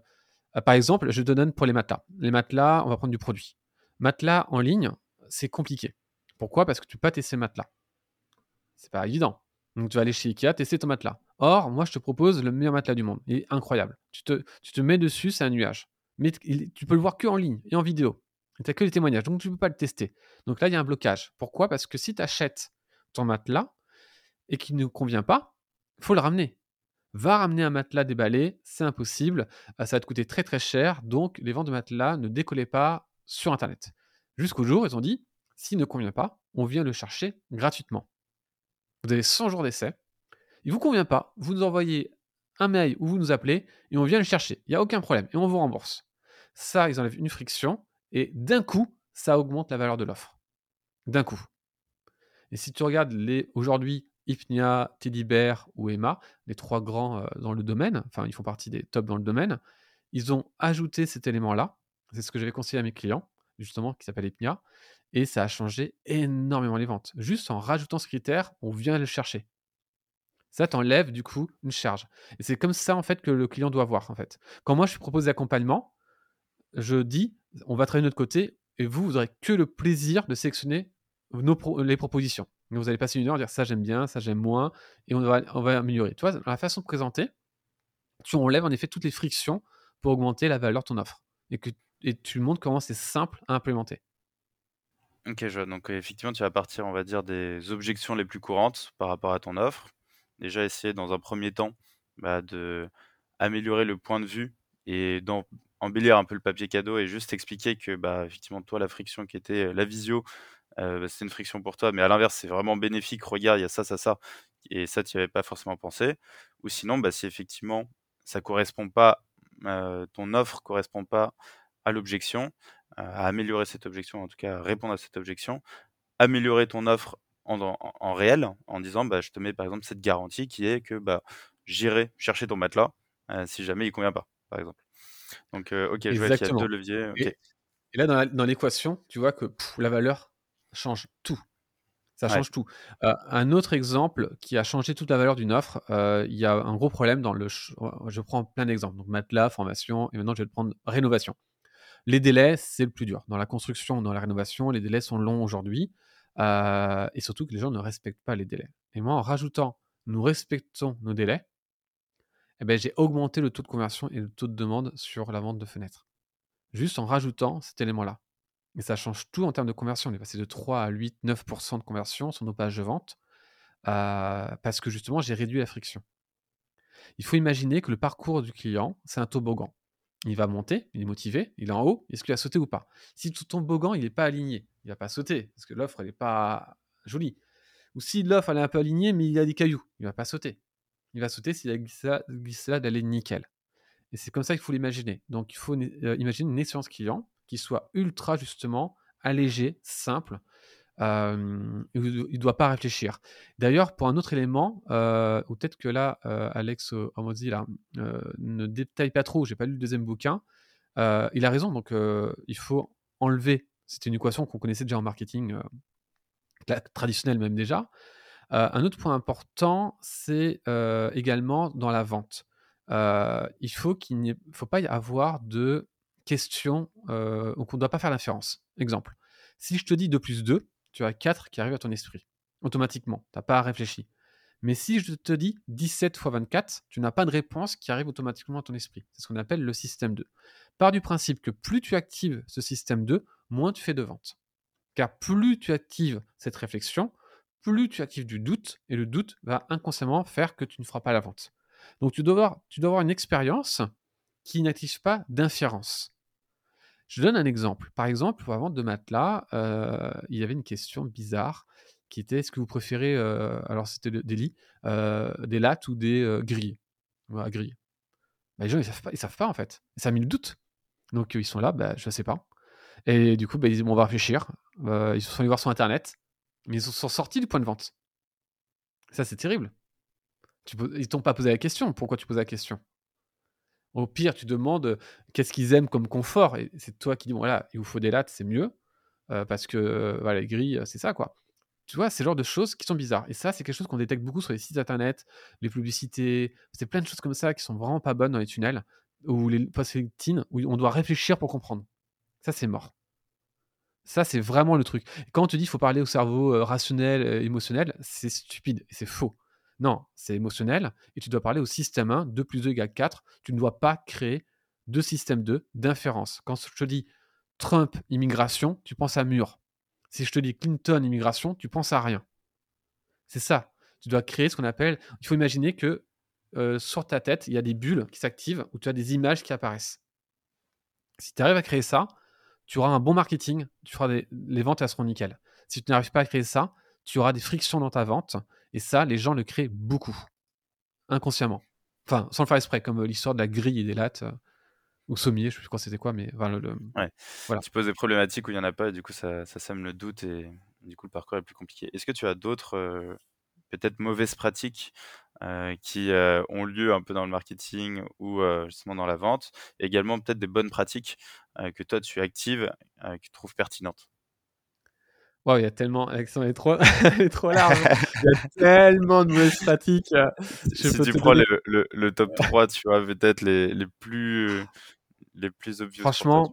par exemple, je te donne pour les matelas. Les matelas, on va prendre du produit. Matelas en ligne, c'est compliqué. Pourquoi? Parce que tu peux pas tester matelas. C'est pas évident. Donc, tu vas aller chez Ikea tester ton matelas. Or, moi, je te propose le meilleur matelas du monde. Il est incroyable. Tu te, tu te mets dessus, c'est un nuage. Mais tu peux le voir que en ligne et en vidéo. Tu n'as que les témoignages, donc tu ne peux pas le tester. Donc là, il y a un blocage. Pourquoi? Parce que si tu achètes ton matelas et qu'il ne convient pas, il faut le ramener. Va ramener un matelas déballé, c'est impossible, euh, ça va te coûter très très cher, donc les ventes de matelas ne décollaient pas sur Internet. Jusqu'au jour, ils ont dit, s'il ne convient pas, on vient le chercher gratuitement. Vous avez 100 jours d'essai, il ne vous convient pas, vous nous envoyez un mail ou vous nous appelez et on vient le chercher. Il n'y a aucun problème et on vous rembourse. Ça, ils enlèvent une friction et d'un coup, ça augmente la valeur de l'offre. D'un coup. Et si tu regardes les aujourd'hui Hypnia, Teddy Bear ou Emma, les trois grands euh, dans le domaine, enfin ils font partie des tops dans le domaine, ils ont ajouté cet élément-là. C'est ce que j'avais conseillé à mes clients, justement, qui s'appelle Hypnia, et ça a changé énormément les ventes. Juste en rajoutant ce critère, on vient le chercher. Ça t'enlève du coup une charge. Et c'est comme ça en fait que le client doit voir en fait. Quand moi je propose l'accompagnement, je dis on va travailler de notre côté et vous vous aurez que le plaisir de sélectionner les propositions. vous allez passer une heure à dire ça j'aime bien, ça j'aime moins et on va, on va améliorer. Tu vois, la façon de présenter, tu enlèves en effet toutes les frictions pour augmenter la valeur de ton offre et que et tu montres comment c'est simple à implémenter. Ok, je. Donc effectivement, tu vas partir, on va dire, des objections les plus courantes par rapport à ton offre déjà essayer dans un premier temps bah, de améliorer le point de vue et d'embellir un peu le papier cadeau et juste expliquer que bah, effectivement toi la friction qui était la visio euh, bah, c'est une friction pour toi mais à l'inverse c'est vraiment bénéfique regarde il y a ça ça ça et ça tu n'y avais pas forcément pensé ou sinon bah, si effectivement ça correspond pas euh, ton offre correspond pas à l'objection à améliorer cette objection en tout cas répondre à cette objection améliorer ton offre en, réel en disant bah, je te mets par exemple cette garantie qui est que bah, j'irai chercher ton matelas euh, si jamais il convient pas, par exemple. Donc, euh, ok, je vois qu'il y a deux leviers. Et, là, dans l'équation, tu vois que la valeur change tout. Ça change tout. Euh, un autre exemple qui a changé toute la valeur d'une offre, il y a un gros problème dans le. Je prends plein d'exemples. Donc, matelas, formation, et maintenant, je vais prendre rénovation. Les délais, c'est le plus dur. Dans la construction, dans la rénovation, les délais sont longs aujourd'hui. Euh, et surtout que les gens ne respectent pas les délais. Et moi, en rajoutant nous respectons nos délais, eh ben, j'ai augmenté le taux de conversion et le taux de demande sur la vente de fenêtres. Juste en rajoutant cet élément-là. Et ça change tout en termes de conversion. On est passé de 3 à 8, 9% de conversion sur nos pages de vente euh, parce que justement, j'ai réduit la friction. Il faut imaginer que le parcours du client, c'est un toboggan. Il va monter, il est motivé, il est en haut, est-ce qu'il a sauté ou pas? Si tout ton toboggan, il n'est pas aligné, il va pas sauter, parce que l'offre, n'est pas jolie. Ou si l'offre, elle est un peu alignée, mais il y a des cailloux, il va pas sauter. Il va sauter s'il a glissade, elle est nickel. Et c'est comme ça qu'il faut l'imaginer. Donc, il faut euh, imaginer une expérience client qui soit ultra, justement, allégée, simple, il ne doit pas réfléchir. D'ailleurs, pour un autre élément, ou peut-être que là, Alex Amosi là, ne détaille pas trop, j'ai pas lu le deuxième bouquin, il a raison, donc il faut enlever, c'était une équation qu'on connaissait déjà en marketing traditionnel même déjà. Un autre point important, c'est également dans la vente. il faut qu'il n'y faut pas y avoir de questions, donc on ne doit pas faire l'inférence. Exemple, si je te dis 2 plus 2, tu as 4 qui arrivent à ton esprit, automatiquement. Tu n'as pas à réfléchir. Mais si je te dis 17 x 24, tu n'as pas de réponse qui arrive automatiquement à ton esprit. C'est ce qu'on appelle le système 2. Par du principe que plus tu actives ce système 2, moins tu fais de vente. Car plus tu actives cette réflexion, plus tu actives du doute, et le doute va inconsciemment faire que tu ne feras pas la vente. Donc tu dois avoir, une expérience qui n'active pas d'inférence. Je donne un exemple. Par exemple, pour la vente de matelas, euh, il y avait une question bizarre qui était est-ce que vous préférez, euh, alors c'était des lits, euh, des lattes ou des grilles? Grilles. Bah, les gens, ils savent pas, savent pas en fait. ça a mis le doute. Donc ils sont là, bah, je ne sais pas. Et du coup, bah, ils disent on va réfléchir. ils sont allés voir sur Internet, mais ils sont sortis du point de vente. Ça, c'est terrible. Tu, ils t'ont pas posé la question. Pourquoi tu poses la question? Au pire, tu demandes qu'est-ce qu'ils aiment comme confort? Et c'est toi qui dis, voilà, il vous faut des lattes, c'est mieux. parce que voilà, les grilles, c'est ça, quoi. Tu vois, c'est le genre de choses qui sont bizarres. Et ça, c'est quelque chose qu'on détecte beaucoup sur les sites internet, les publicités. C'est plein de choses comme ça qui sont vraiment pas bonnes dans les tunnels, ou les post où on doit réfléchir pour comprendre. Ça, c'est mort. Ça, c'est vraiment le truc. Quand on te dit qu'il faut parler au cerveau rationnel, émotionnel, c'est stupide et c'est faux. Non, c'est émotionnel et tu dois parler au système 1, 2 plus 2 égale 4. Tu ne dois pas créer de système 2 d'inférence. Quand je te dis Trump immigration, tu penses à mur. Si je te dis Clinton immigration, tu penses à rien. C'est ça. Tu dois créer ce qu'on appelle. Il faut imaginer que euh, sur ta tête, il y a des bulles qui s'activent où tu as des images qui apparaissent. Si tu arrives à créer ça, tu auras un bon marketing, tu feras des, les ventes elles seront nickel. Si tu n'arrives pas à créer ça, tu auras des frictions dans ta vente. Et ça, les gens le créent beaucoup, inconsciemment. Enfin, sans le faire exprès, comme euh, l'histoire de la grille et des lattes. Euh, ou sommier, je ne sais plus quoi c'était quoi, mais voilà. Le, voilà. Tu poses des problématiques où il n'y en a pas, et du coup, ça, ça sème le doute, et du coup, le parcours est plus compliqué. Est-ce que tu as d'autres, euh, peut-être, mauvaises pratiques qui ont lieu un peu dans le marketing ou justement dans la vente, et également peut-être des bonnes pratiques que toi, tu actives, que tu trouves pertinentes Wow, il y a tellement. Alexandre est trop, [LAUGHS] est trop large. il y a tellement de mauvaises pratiques. [LAUGHS] si tu prends le, le, top 3, tu vois, peut-être les, les, plus, les plus obvious. Franchement,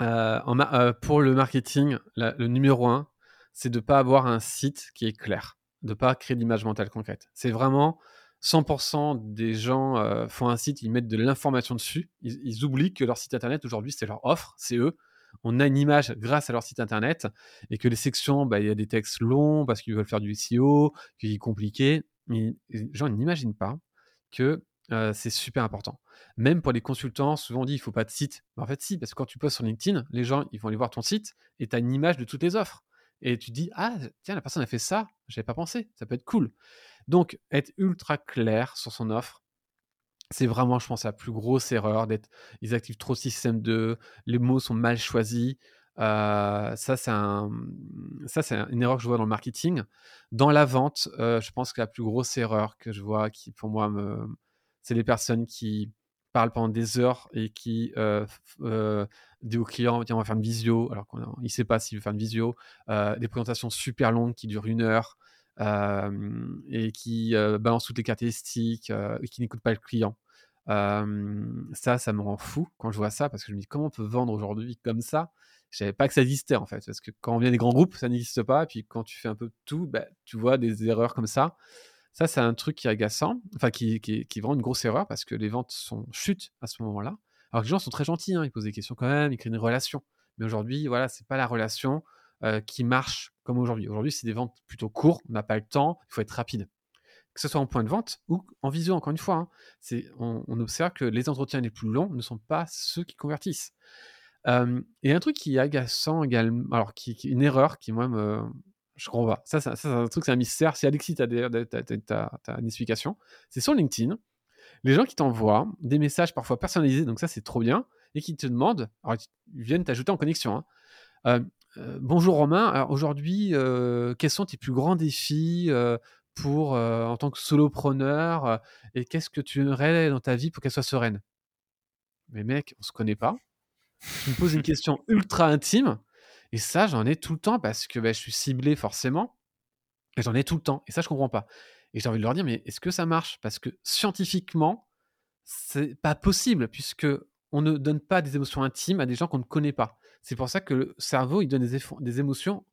euh, en euh, pour le marketing, le numéro 1, c'est de ne pas avoir un site qui est clair, de pas créer d'image mentale concrète. C'est vraiment 100% des gens euh, font un site, ils mettent de l'information dessus, ils, oublient que leur site internet aujourd'hui, c'est leur offre, c'est eux on a une image grâce à leur site internet et que les sections, bah, il y a des textes longs parce qu'ils veulent faire du SEO, qu'il est compliqué. les gens n'imaginent pas que c'est super important. Même pour les consultants, souvent on dit il faut pas de site. en fait, si, parce que quand tu postes sur LinkedIn, les gens ils vont aller voir ton site et tu as une image de toutes les offres. Et tu dis ah tiens la personne a fait ça, j'avais pas pensé, ça peut être cool. Donc être ultra clair sur son offre, c'est vraiment, je pense, la plus grosse erreur d'être. Ils activent trop le système 2, les mots sont mal choisis. Euh, ça, c'est un, ça, c'est une erreur que je vois dans le marketing. Dans la vente, euh, je pense que la plus grosse erreur que je vois, qui pour moi, c'est les personnes qui parlent pendant des heures et qui euh, disent aux clients tiens, on va faire une visio, alors qu'il ne sait pas s'il veut faire une visio. des présentations super longues qui durent une heure et qui balance toutes les caractéristiques et qui n'écoute pas le client. ça, ça me rend fou quand je vois ça parce que je me dis comment on peut vendre aujourd'hui comme ça? Je savais pas que ça existait en fait parce que quand on vient des grands groupes, ça n'existe pas. Et puis quand tu fais un peu tout, bah, tu vois des erreurs comme ça. Ça, c'est un truc qui est agaçant, enfin qui, qui, qui est vraiment une grosse erreur parce que les ventes sont chutes à ce moment-là. Alors que les gens sont très gentils, hein, ils posent des questions quand même, ils créent une relation. Mais aujourd'hui, voilà, c'est pas la relation qui marche comme aujourd'hui. Aujourd'hui, c'est des ventes plutôt courtes, on n'a pas le temps, il faut être rapide. Que ce soit en point de vente ou en visio, encore une fois. Hein. on, observe que les entretiens les plus longs ne sont pas ceux qui convertissent. et un truc qui est agaçant également, alors qui, qui, une erreur qui, moi, me, je crois pas. Ça, ça, c'est un truc, c'est un mystère. Si Alexis, tu as, une explication, c'est sur LinkedIn, les gens qui t'envoient des messages parfois personnalisés, donc ça, c'est trop bien, et qui te demandent, alors ils viennent t'ajouter en connexion, hein, bonjour Romain, aujourd'hui, quels sont tes plus grands défis pour, en tant que solopreneur et qu'est-ce que tu aimerais dans ta vie pour qu'elle soit sereine? Mais mec, on se connaît pas. Tu me poses une [LAUGHS] question ultra intime et ça, j'en ai tout le temps parce que bah, je suis ciblé forcément et j'en ai tout le temps et ça, je comprends pas. Et j'ai envie de leur dire, mais est-ce que ça marche? Parce que scientifiquement, c'est pas possible puisque on ne donne pas des émotions intimes à des gens qu'on ne connaît pas. C'est pour ça que le cerveau, il donne des, des, émotions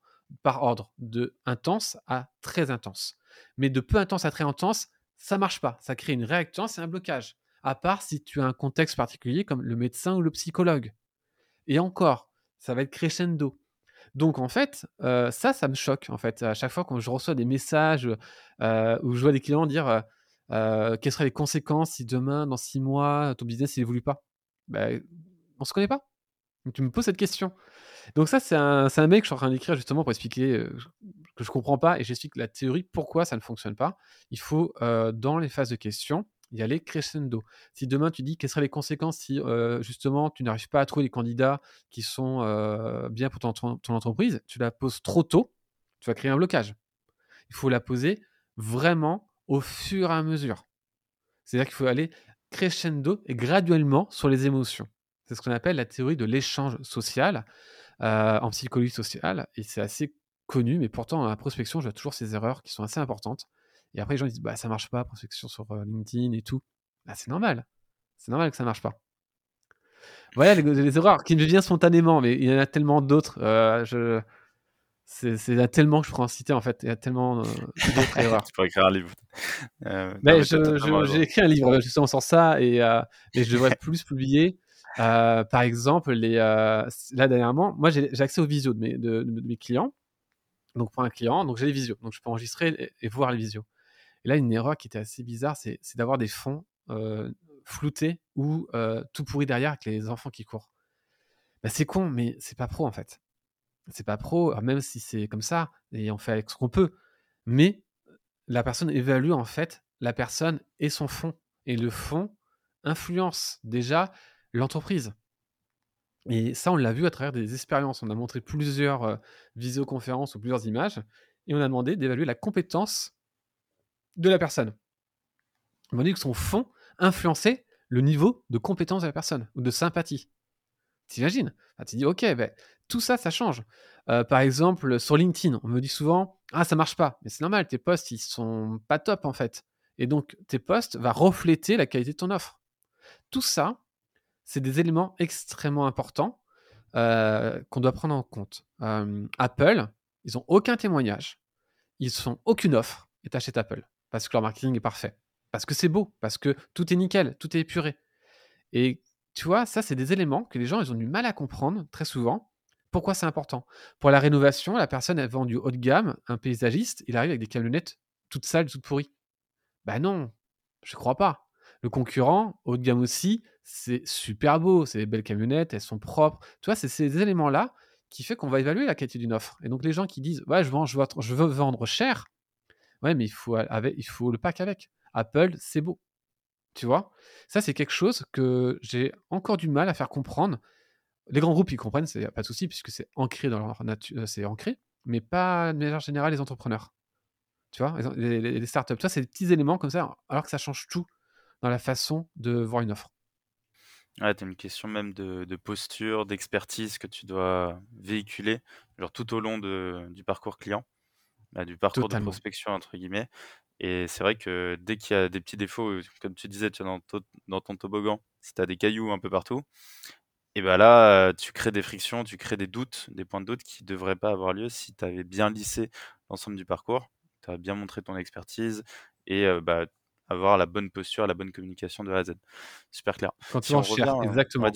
par ordre, de intense à très intense. Mais de peu intense à très intense, ça marche pas. Ça crée une réactance et un blocage. À part si tu as un contexte particulier comme le médecin ou le psychologue. Et encore, ça va être crescendo. Donc en fait, ça, ça me choque. En fait, à chaque fois quand je reçois des messages euh, où je vois des clients dire quelles seraient les conséquences si demain, dans six mois, ton business il évolue pas, ben, on se connaît pas. Tu me poses cette question. Donc ça, c'est un, un, mec que je suis en train d'écrire justement pour expliquer que je comprends pas et j'explique la théorie pourquoi ça ne fonctionne pas. Il faut, dans les phases de questions, y aller crescendo. Si demain tu dis quelles seraient les conséquences si justement tu n'arrives pas à trouver des candidats qui sont bien pour ton, entreprise, tu la poses trop tôt, tu vas créer un blocage. Il faut la poser vraiment au fur et à mesure. C'est-à-dire qu'il faut aller crescendo et graduellement sur les émotions. C'est ce qu'on appelle la théorie de l'échange social en psychologie sociale. Et c'est assez connu, mais pourtant, dans la prospection, je vois toujours ces erreurs qui sont assez importantes. Et après, les gens disent bah, ça marche pas, prospection sur euh, LinkedIn et tout. Bah, c'est normal. C'est normal que ça marche pas. Voilà les, erreurs qui me viennent spontanément, mais il y en a tellement d'autres. Euh, je... C'est, il y a tellement que je pourrais en citer en fait. Il y a tellement d'autres [LAUGHS] erreurs. tu pourrais écrire un livre. mais j'ai écrit un livre justement sur ça et, et je devrais plus publier. Euh, par exemple, les, euh, là dernièrement, moi j'ai accès aux visios de mes, de, mes, clients. Donc pour un client, donc j'ai les visios, donc je peux enregistrer et, voir les visios. Là, une erreur qui était assez bizarre, c'est d'avoir des fonds floutés ou tout pourris derrière avec les enfants qui courent. Bah, c'est con, mais c'est pas pro en fait. C'est pas pro, même si c'est comme ça et on fait avec ce qu'on peut. Mais la personne évalue en fait la personne et son fond. Et le fond influence déjà l'entreprise. Et ça, on l'a vu à travers des expériences. On a montré plusieurs visioconférences ou plusieurs images et on a demandé d'évaluer la compétence de la personne. On dit que son fond influençait le niveau de compétence de la personne ou de sympathie. T'imagines? Tu dis, ok, ben, tout ça, ça change. par exemple, sur LinkedIn, on me dit souvent, ah, ça marche pas. Mais c'est normal, tes posts, ils sont pas top en fait. Et donc, tes posts vont refléter la qualité de ton offre. Tout ça, c'est des éléments extrêmement importants euh, qu'on doit prendre en compte. Euh, Apple, ils n'ont aucun témoignage, ils font aucune offre et t'achètes Apple parce que leur marketing est parfait, parce que c'est beau, parce que tout est nickel, tout est épuré. Et tu vois, ça, c'est des éléments que les gens, ils ont du mal à comprendre très souvent. Pourquoi c'est important? Pour la rénovation, la personne, elle vend du haut de gamme, un paysagiste, il arrive avec des camionnettes toutes sales, toutes pourries. Ben non, je crois pas. Le concurrent, haut de gamme aussi, c'est super beau, c'est des belles camionnettes, elles sont propres. Tu vois, c'est ces éléments-là qui fait qu'on va évaluer la qualité d'une offre. Et donc les gens qui disent ouais, je, vends, je veux vendre cher, ouais, mais il faut, il faut le pack avec. Apple, c'est beau. Tu vois? Ça, c'est quelque chose que j'ai encore du mal à faire comprendre. Les grands groupes, ils comprennent, c'est pas de souci, puisque c'est ancré dans leur nature, euh, c'est ancré, mais pas de manière générale les entrepreneurs. Tu vois, les, startups, ça, c'est des petits éléments comme ça, alors que ça change tout dans la façon de voir une offre. Ouais, tu as une question même de, posture, d'expertise que tu dois véhiculer, tout au long du parcours client, bah, du parcours de prospection, entre guillemets. Et c'est vrai que dès qu'il y a des petits défauts, comme tu disais, tu dans, dans ton toboggan, si tu as des cailloux un peu partout, et ben là, tu crées des frictions, tu crées des doutes, des points de doute qui ne devraient pas avoir lieu si tu avais bien lissé l'ensemble du parcours tu as bien montré ton expertise et bah, avoir la bonne posture, la bonne communication de A à Z. Super clair. Quand tu vends cher, exactement.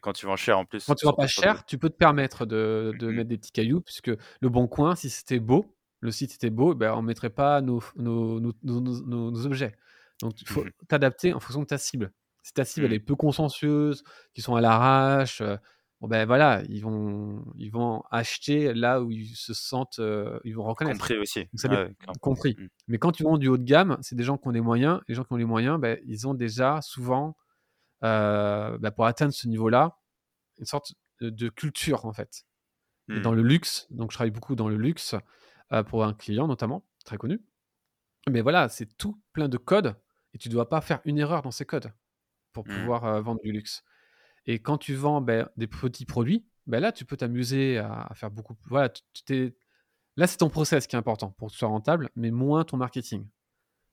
quand tu vends cher en plus. Quand tu vends pas cher, tu peux te permettre de, de mmh mettre des petits cailloux, puisque le bon coin, si c'était beau, le site était beau, ben, on ne mettrait pas nos, nos, nos, nos, objets. Donc il faut mmh [LAUGHS] t'adapter en fonction de ta cible. Si ta cible elle mmh. est peu consciencieuse, qui sont à l'arrache, bon ben voilà, ils vont, ils vont acheter là où ils se sentent, euh, ils vont reconnaître. Compris aussi. compris. Mmh. Mais quand tu vends du haut de gamme, c'est des gens qui ont les moyens. Les gens qui ont les moyens, ben, ils ont déjà souvent, euh, ben, pour atteindre ce niveau-là, une sorte de culture en fait. dans mmh. le luxe, donc je travaille beaucoup dans le luxe euh, pour un client notamment, très connu. Mais voilà, c'est tout plein de codes et tu ne dois pas faire une erreur dans ces codes pour mmh. pouvoir vendre du luxe. Et quand tu vends ben, des petits produits, ben là, tu peux t'amuser à, faire beaucoup. Voilà, là, c'est ton process qui est important pour que tu sois rentable, mais moins ton marketing.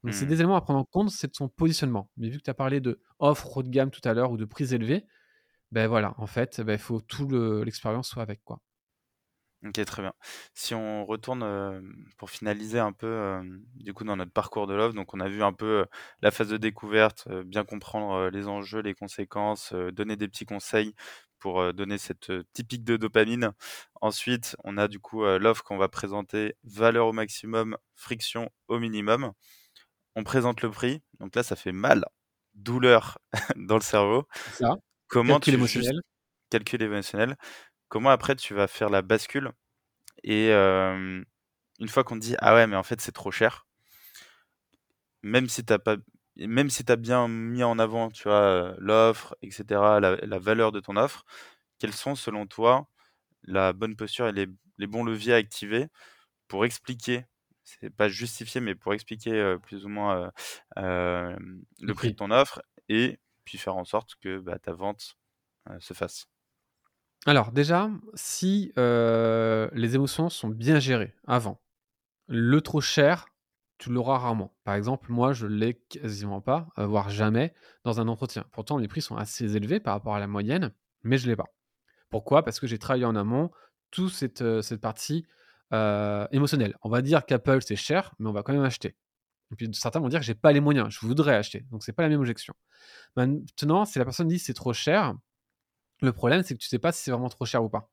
Donc, c'est des mmh. éléments à prendre en compte, c'est son positionnement. Mais vu que tu as parlé de offre haut de gamme tout à l'heure ou de prix élevés, ben voilà, en fait, ben, il faut tout l'expérience soit avec quoi. OK, très bien. Si on retourne, pour finaliser un peu, du coup, dans notre parcours de l'offre, donc on a vu un peu, la phase de découverte, bien comprendre, les enjeux, les conséquences, donner des petits conseils pour, donner cette, typique de dopamine. Ensuite, on a du coup, l'offre qu'on va présenter, valeur au maximum, friction au minimum. On présente le prix, donc là, ça fait mal, douleur [LAUGHS] dans le cerveau. ça. Comment Calcul émotionnel. calcul émotionnel. Comment après tu vas faire la bascule et une fois qu'on te dit ah ouais mais en fait c'est trop cher, même si t'as pas, même si as bien mis en avant tu vois l'offre etc la, valeur de ton offre, quels sont selon toi la bonne posture et les, bons leviers à activer pour expliquer c'est pas justifier, mais pour expliquer plus ou moins le prix de ton offre et puis faire en sorte que bah, ta vente se fasse? Alors déjà, si, les émotions sont bien gérées avant, le trop cher, tu l'auras rarement. Par exemple, moi, je l'ai quasiment pas, voire jamais dans un entretien. Pourtant, les prix sont assez élevés par rapport à la moyenne, mais je l'ai pas. Pourquoi? Parce que j'ai travaillé en amont toute cette, partie, émotionnelle. On va dire qu'Apple, c'est cher, mais on va quand même acheter. Et puis certains vont dire que j'ai pas les moyens, je voudrais acheter, donc c'est pas la même objection. Maintenant, si la personne dit: «C'est trop cher», Le problème, c'est que tu sais pas si c'est vraiment trop cher ou pas.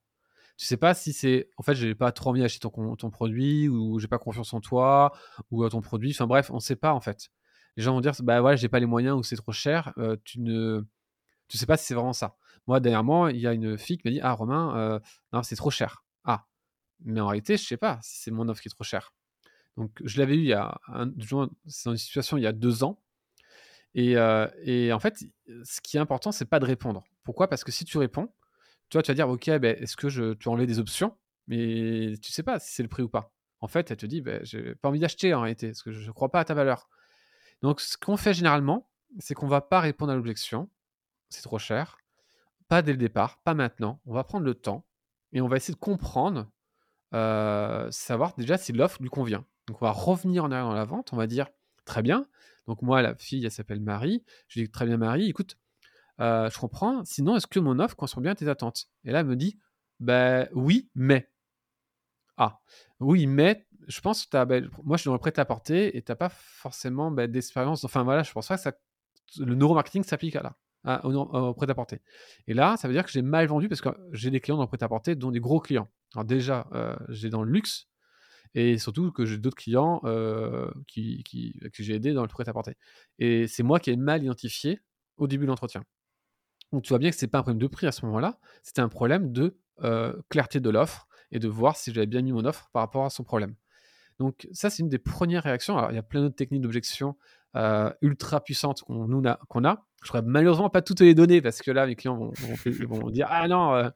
Tu sais pas si c'est. En fait, j'ai pas trop envie d'acheter ton, ton produit, ou j'ai pas confiance en toi, ou à ton produit. Enfin bref, on sait pas en fait. Les gens vont dire, bah ouais, j'ai pas les moyens ou c'est trop cher. Euh, tu ne. Tu sais pas si c'est vraiment ça. Moi, dernièrement, il y a une fille qui m'a dit, ah Romain, euh, non, c'est trop cher. Ah. Mais en réalité, je sais pas si c'est mon offre qui est trop chère. Donc, je l'avais eu il y a. C'est dans une situation il y a deux ans. Et, euh, et, en fait, ce qui est important, c'est pas de répondre. Pourquoi? Parce que si tu réponds, tu tu vas dire, ok, ben, est-ce que je, tu enlèves des options? Mais tu sais pas si c'est le prix ou pas. En fait, elle te dit, ben, j'ai pas envie d'acheter en réalité, parce que je ne crois pas à ta valeur. Donc, ce qu'on fait généralement, c'est qu'on va pas répondre à l'objection, c'est trop cher, pas dès le départ, pas maintenant. On va prendre le temps et on va essayer de comprendre, euh, savoir déjà si l'offre lui convient. Donc, on va revenir en arrière dans la vente, on va dire, très bien, donc moi, la fille, elle s'appelle Marie. Je lui dis très bien Marie, écoute, je comprends. Sinon, est-ce que mon offre correspond bien à tes attentes? Et là, elle me dit, bah oui, mais. Ah, oui, mais je pense que as, bah, moi, je suis dans le prêt-à-porter et tu n'as pas forcément bah, d'expérience. Enfin, voilà, je pense pas que ça, le neuromarketing s'applique à là, au, prêt-à-porter. Et là, ça veut dire que j'ai mal vendu parce que j'ai des clients dans le prêt-à-porter, dont des gros clients. Alors déjà, euh, j'ai dans le luxe, et surtout que j'ai d'autres clients euh, qui, que j'ai aidé dans le prêt-à-porter. Et c'est moi qui ai mal identifié au début de l'entretien. Donc tu vois bien que ce n'est pas un problème de prix à ce moment-là, c'était un problème de clarté de l'offre et de voir si j'avais bien mis mon offre par rapport à son problème. Donc ça, c'est une des premières réactions. Alors il y a plein d'autres techniques d'objection ultra puissantes qu'on a, qu'on a. Je ne pourrais malheureusement pas toutes les donner parce que là, mes clients vont, vont dire Ah non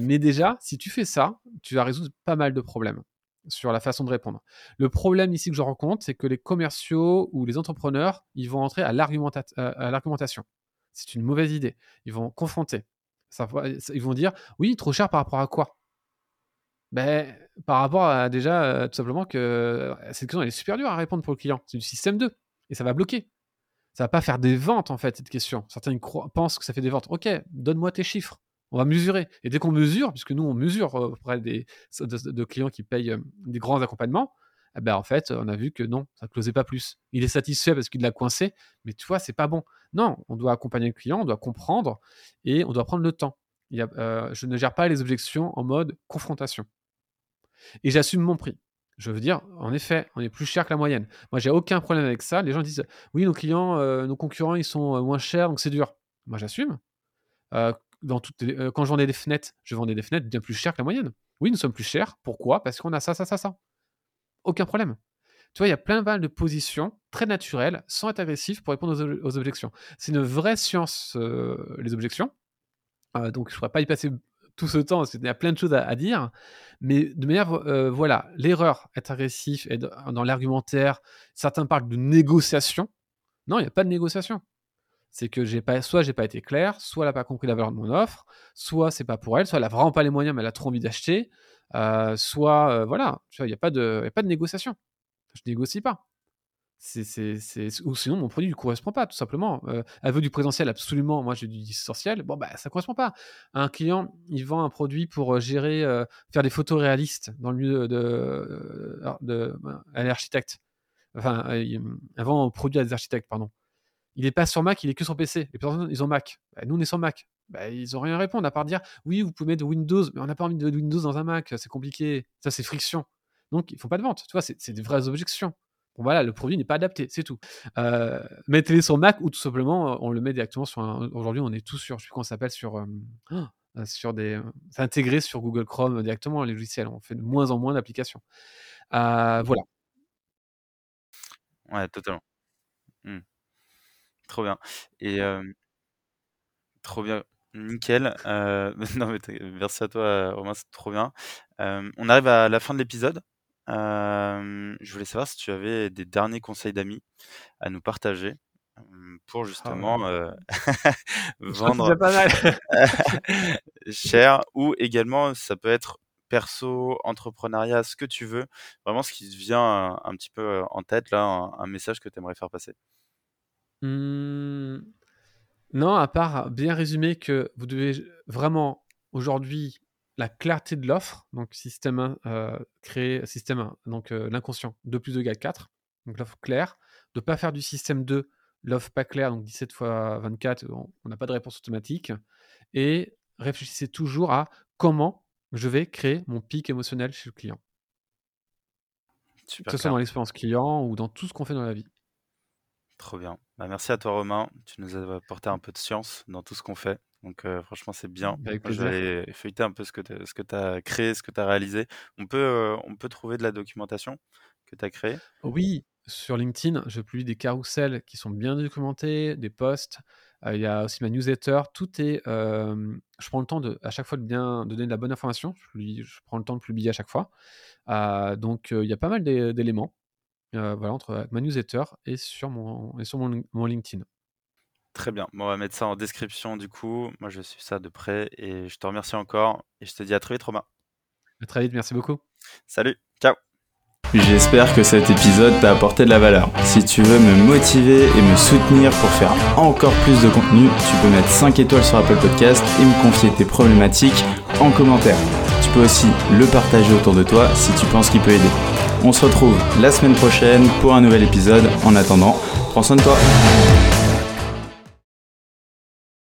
Mais déjà, si tu fais ça, tu vas résoudre pas mal de problèmes sur la façon de répondre. Le problème ici que je rencontre, c'est que les commerciaux ou les entrepreneurs, ils vont entrer à l'argumentation. C'est une mauvaise idée. Ils vont confronter. ils vont dire, oui, trop cher par rapport à quoi? Ben, Par rapport à déjà, euh, tout simplement, que euh, cette question elle est super dure à répondre pour le client. C'est du système 2. Et ça va bloquer. Ça va pas faire des ventes, en fait, cette question. Certains pensent que ça fait des ventes. Ok, donne-moi tes chiffres on va mesurer. Et dès qu'on mesure, puisque nous, on mesure euh, auprès de, clients qui payent des grands accompagnements, eh ben, en fait, on a vu que non, ça ne closait pas plus. Il est satisfait parce qu'il l'a coincé, mais tu vois, c'est pas bon. Non, on doit accompagner le client, on doit comprendre et on doit prendre le temps. Euh, je ne gère pas les objections en mode confrontation. Et j'assume mon prix. Je veux dire, en effet, on est plus cher que la moyenne. Moi, j'ai aucun problème avec ça. Les gens disent, oui, nos clients, nos concurrents, ils sont moins chers, donc c'est dur. Moi, j'assume euh, quand je vendais des fenêtres, je vendais des fenêtres bien plus chères que la moyenne. Oui, nous sommes plus chers. Pourquoi? Parce qu'on a ça, ça, ça, ça. Aucun problème. Tu vois, il y a plein de positions très naturelles, sans être agressif pour répondre aux, objections. C'est une vraie science, euh, les objections. Euh, donc, je ne pourrais pas y passer tout ce temps, parce qu'il y a plein de choses à, dire. Mais de manière, voilà, l'erreur, être agressif, être dans l'argumentaire, certains parlent de négociation. Non, il n'y a pas de négociation c'est que j'ai pas, soit j'ai pas été clair, soit elle n'a pas compris la valeur de mon offre, soit c'est pas pour elle, soit elle a vraiment pas les moyens, mais elle a trop envie d'acheter, euh, soit euh, voilà, il n'y a, pas de, pas de négociation. Je négocie pas. C'est, ou sinon mon produit ne correspond pas, tout simplement. Euh, elle veut du présentiel absolument, moi j'ai du distanciel, bon bah ça correspond pas. Un client, il vend un produit pour gérer, faire des photos réalistes dans le milieu de, de, elle est architecte. Enfin, elle vend un produit à des architectes, pardon il n'est pas sur Mac, il est que sur PC. Les personnes, ils ont Mac. Bah, nous, on est sur Mac. Bah, ils n'ont rien à répondre à part dire oui, vous pouvez mettre Windows, mais on n'a pas envie de Windows dans un Mac, c'est compliqué. Ça, c'est friction. Donc, ils font pas de vente. Tu vois, c'est des vraies objections. Bon, voilà, le produit n'est pas adapté, c'est tout. Euh, mettez-les sur Mac ou tout simplement, on le met directement sur un. Aujourd'hui, on est tous sur, je sais plus comment ça s'appelle, sur. Euh, [GASPS] euh, sur des. C'est intégré sur Google Chrome directement, les logiciels. On fait de moins en moins d'applications. voilà. Ouais, totalement. Mmh. Trop bien et trop bien, nickel, [LAUGHS] non mais merci à toi, Romain, c'est trop bien. on arrive à la fin de l'épisode. je voulais savoir si tu avais des derniers conseils d'amis à nous partager, pour ah justement, [LAUGHS] vendre pas mal. [LAUGHS] cher ou également ça peut être perso, entrepreneuriat, ce que tu veux, vraiment ce qui te vient, un petit peu, en tête là, un message que tu aimerais faire passer. Mmh. non, à part bien résumer que vous devez vraiment aujourd'hui la clarté de l'offre, donc système 1, euh, créer système 1, donc euh, l'inconscient, 2 plus 2 égale 4, donc l'offre claire, de ne pas faire du système 2 l'offre pas claire, donc 17 x 24, on n'a pas de réponse automatique. Et réfléchissez toujours à comment je vais créer mon pic émotionnel chez le client. que ce soit dans l'expérience client ou dans tout ce qu'on fait dans la vie. Trop bien. Bah, merci à toi Romain. Tu nous as apporté un peu de science dans tout ce qu'on fait. Donc euh, franchement, c'est bien. Avec je vais feuilleter un peu ce que tu as créé, ce que tu as réalisé. On peut, euh, on peut trouver de la documentation que tu as créée? Oui, sur LinkedIn, je publie des carousels qui sont bien documentés, des posts. Euh, il y a aussi ma newsletter. Tout est. je prends le temps de, à chaque fois de bien de donner de la bonne information. Je, je prends le temps de publier à chaque fois. donc il y a pas mal d'éléments. Voilà, entre ma newsletter et sur mon, et sur mon, mon LinkedIn. Très bien. on va mettre ça en description du coup. Moi, je suis ça de près et je te remercie encore et je te dis à très vite, Romain. À très vite, merci beaucoup. Salut, ciao. J'espère que cet épisode t'a apporté de la valeur. Si tu veux me motiver et me soutenir pour faire encore plus de contenu, tu peux mettre 5 étoiles sur Apple Podcast et me confier tes problématiques en commentaire. Peux aussi le partager autour de toi si tu penses qu'il peut aider. On se retrouve la semaine prochaine pour un nouvel épisode. En attendant, prends soin de toi.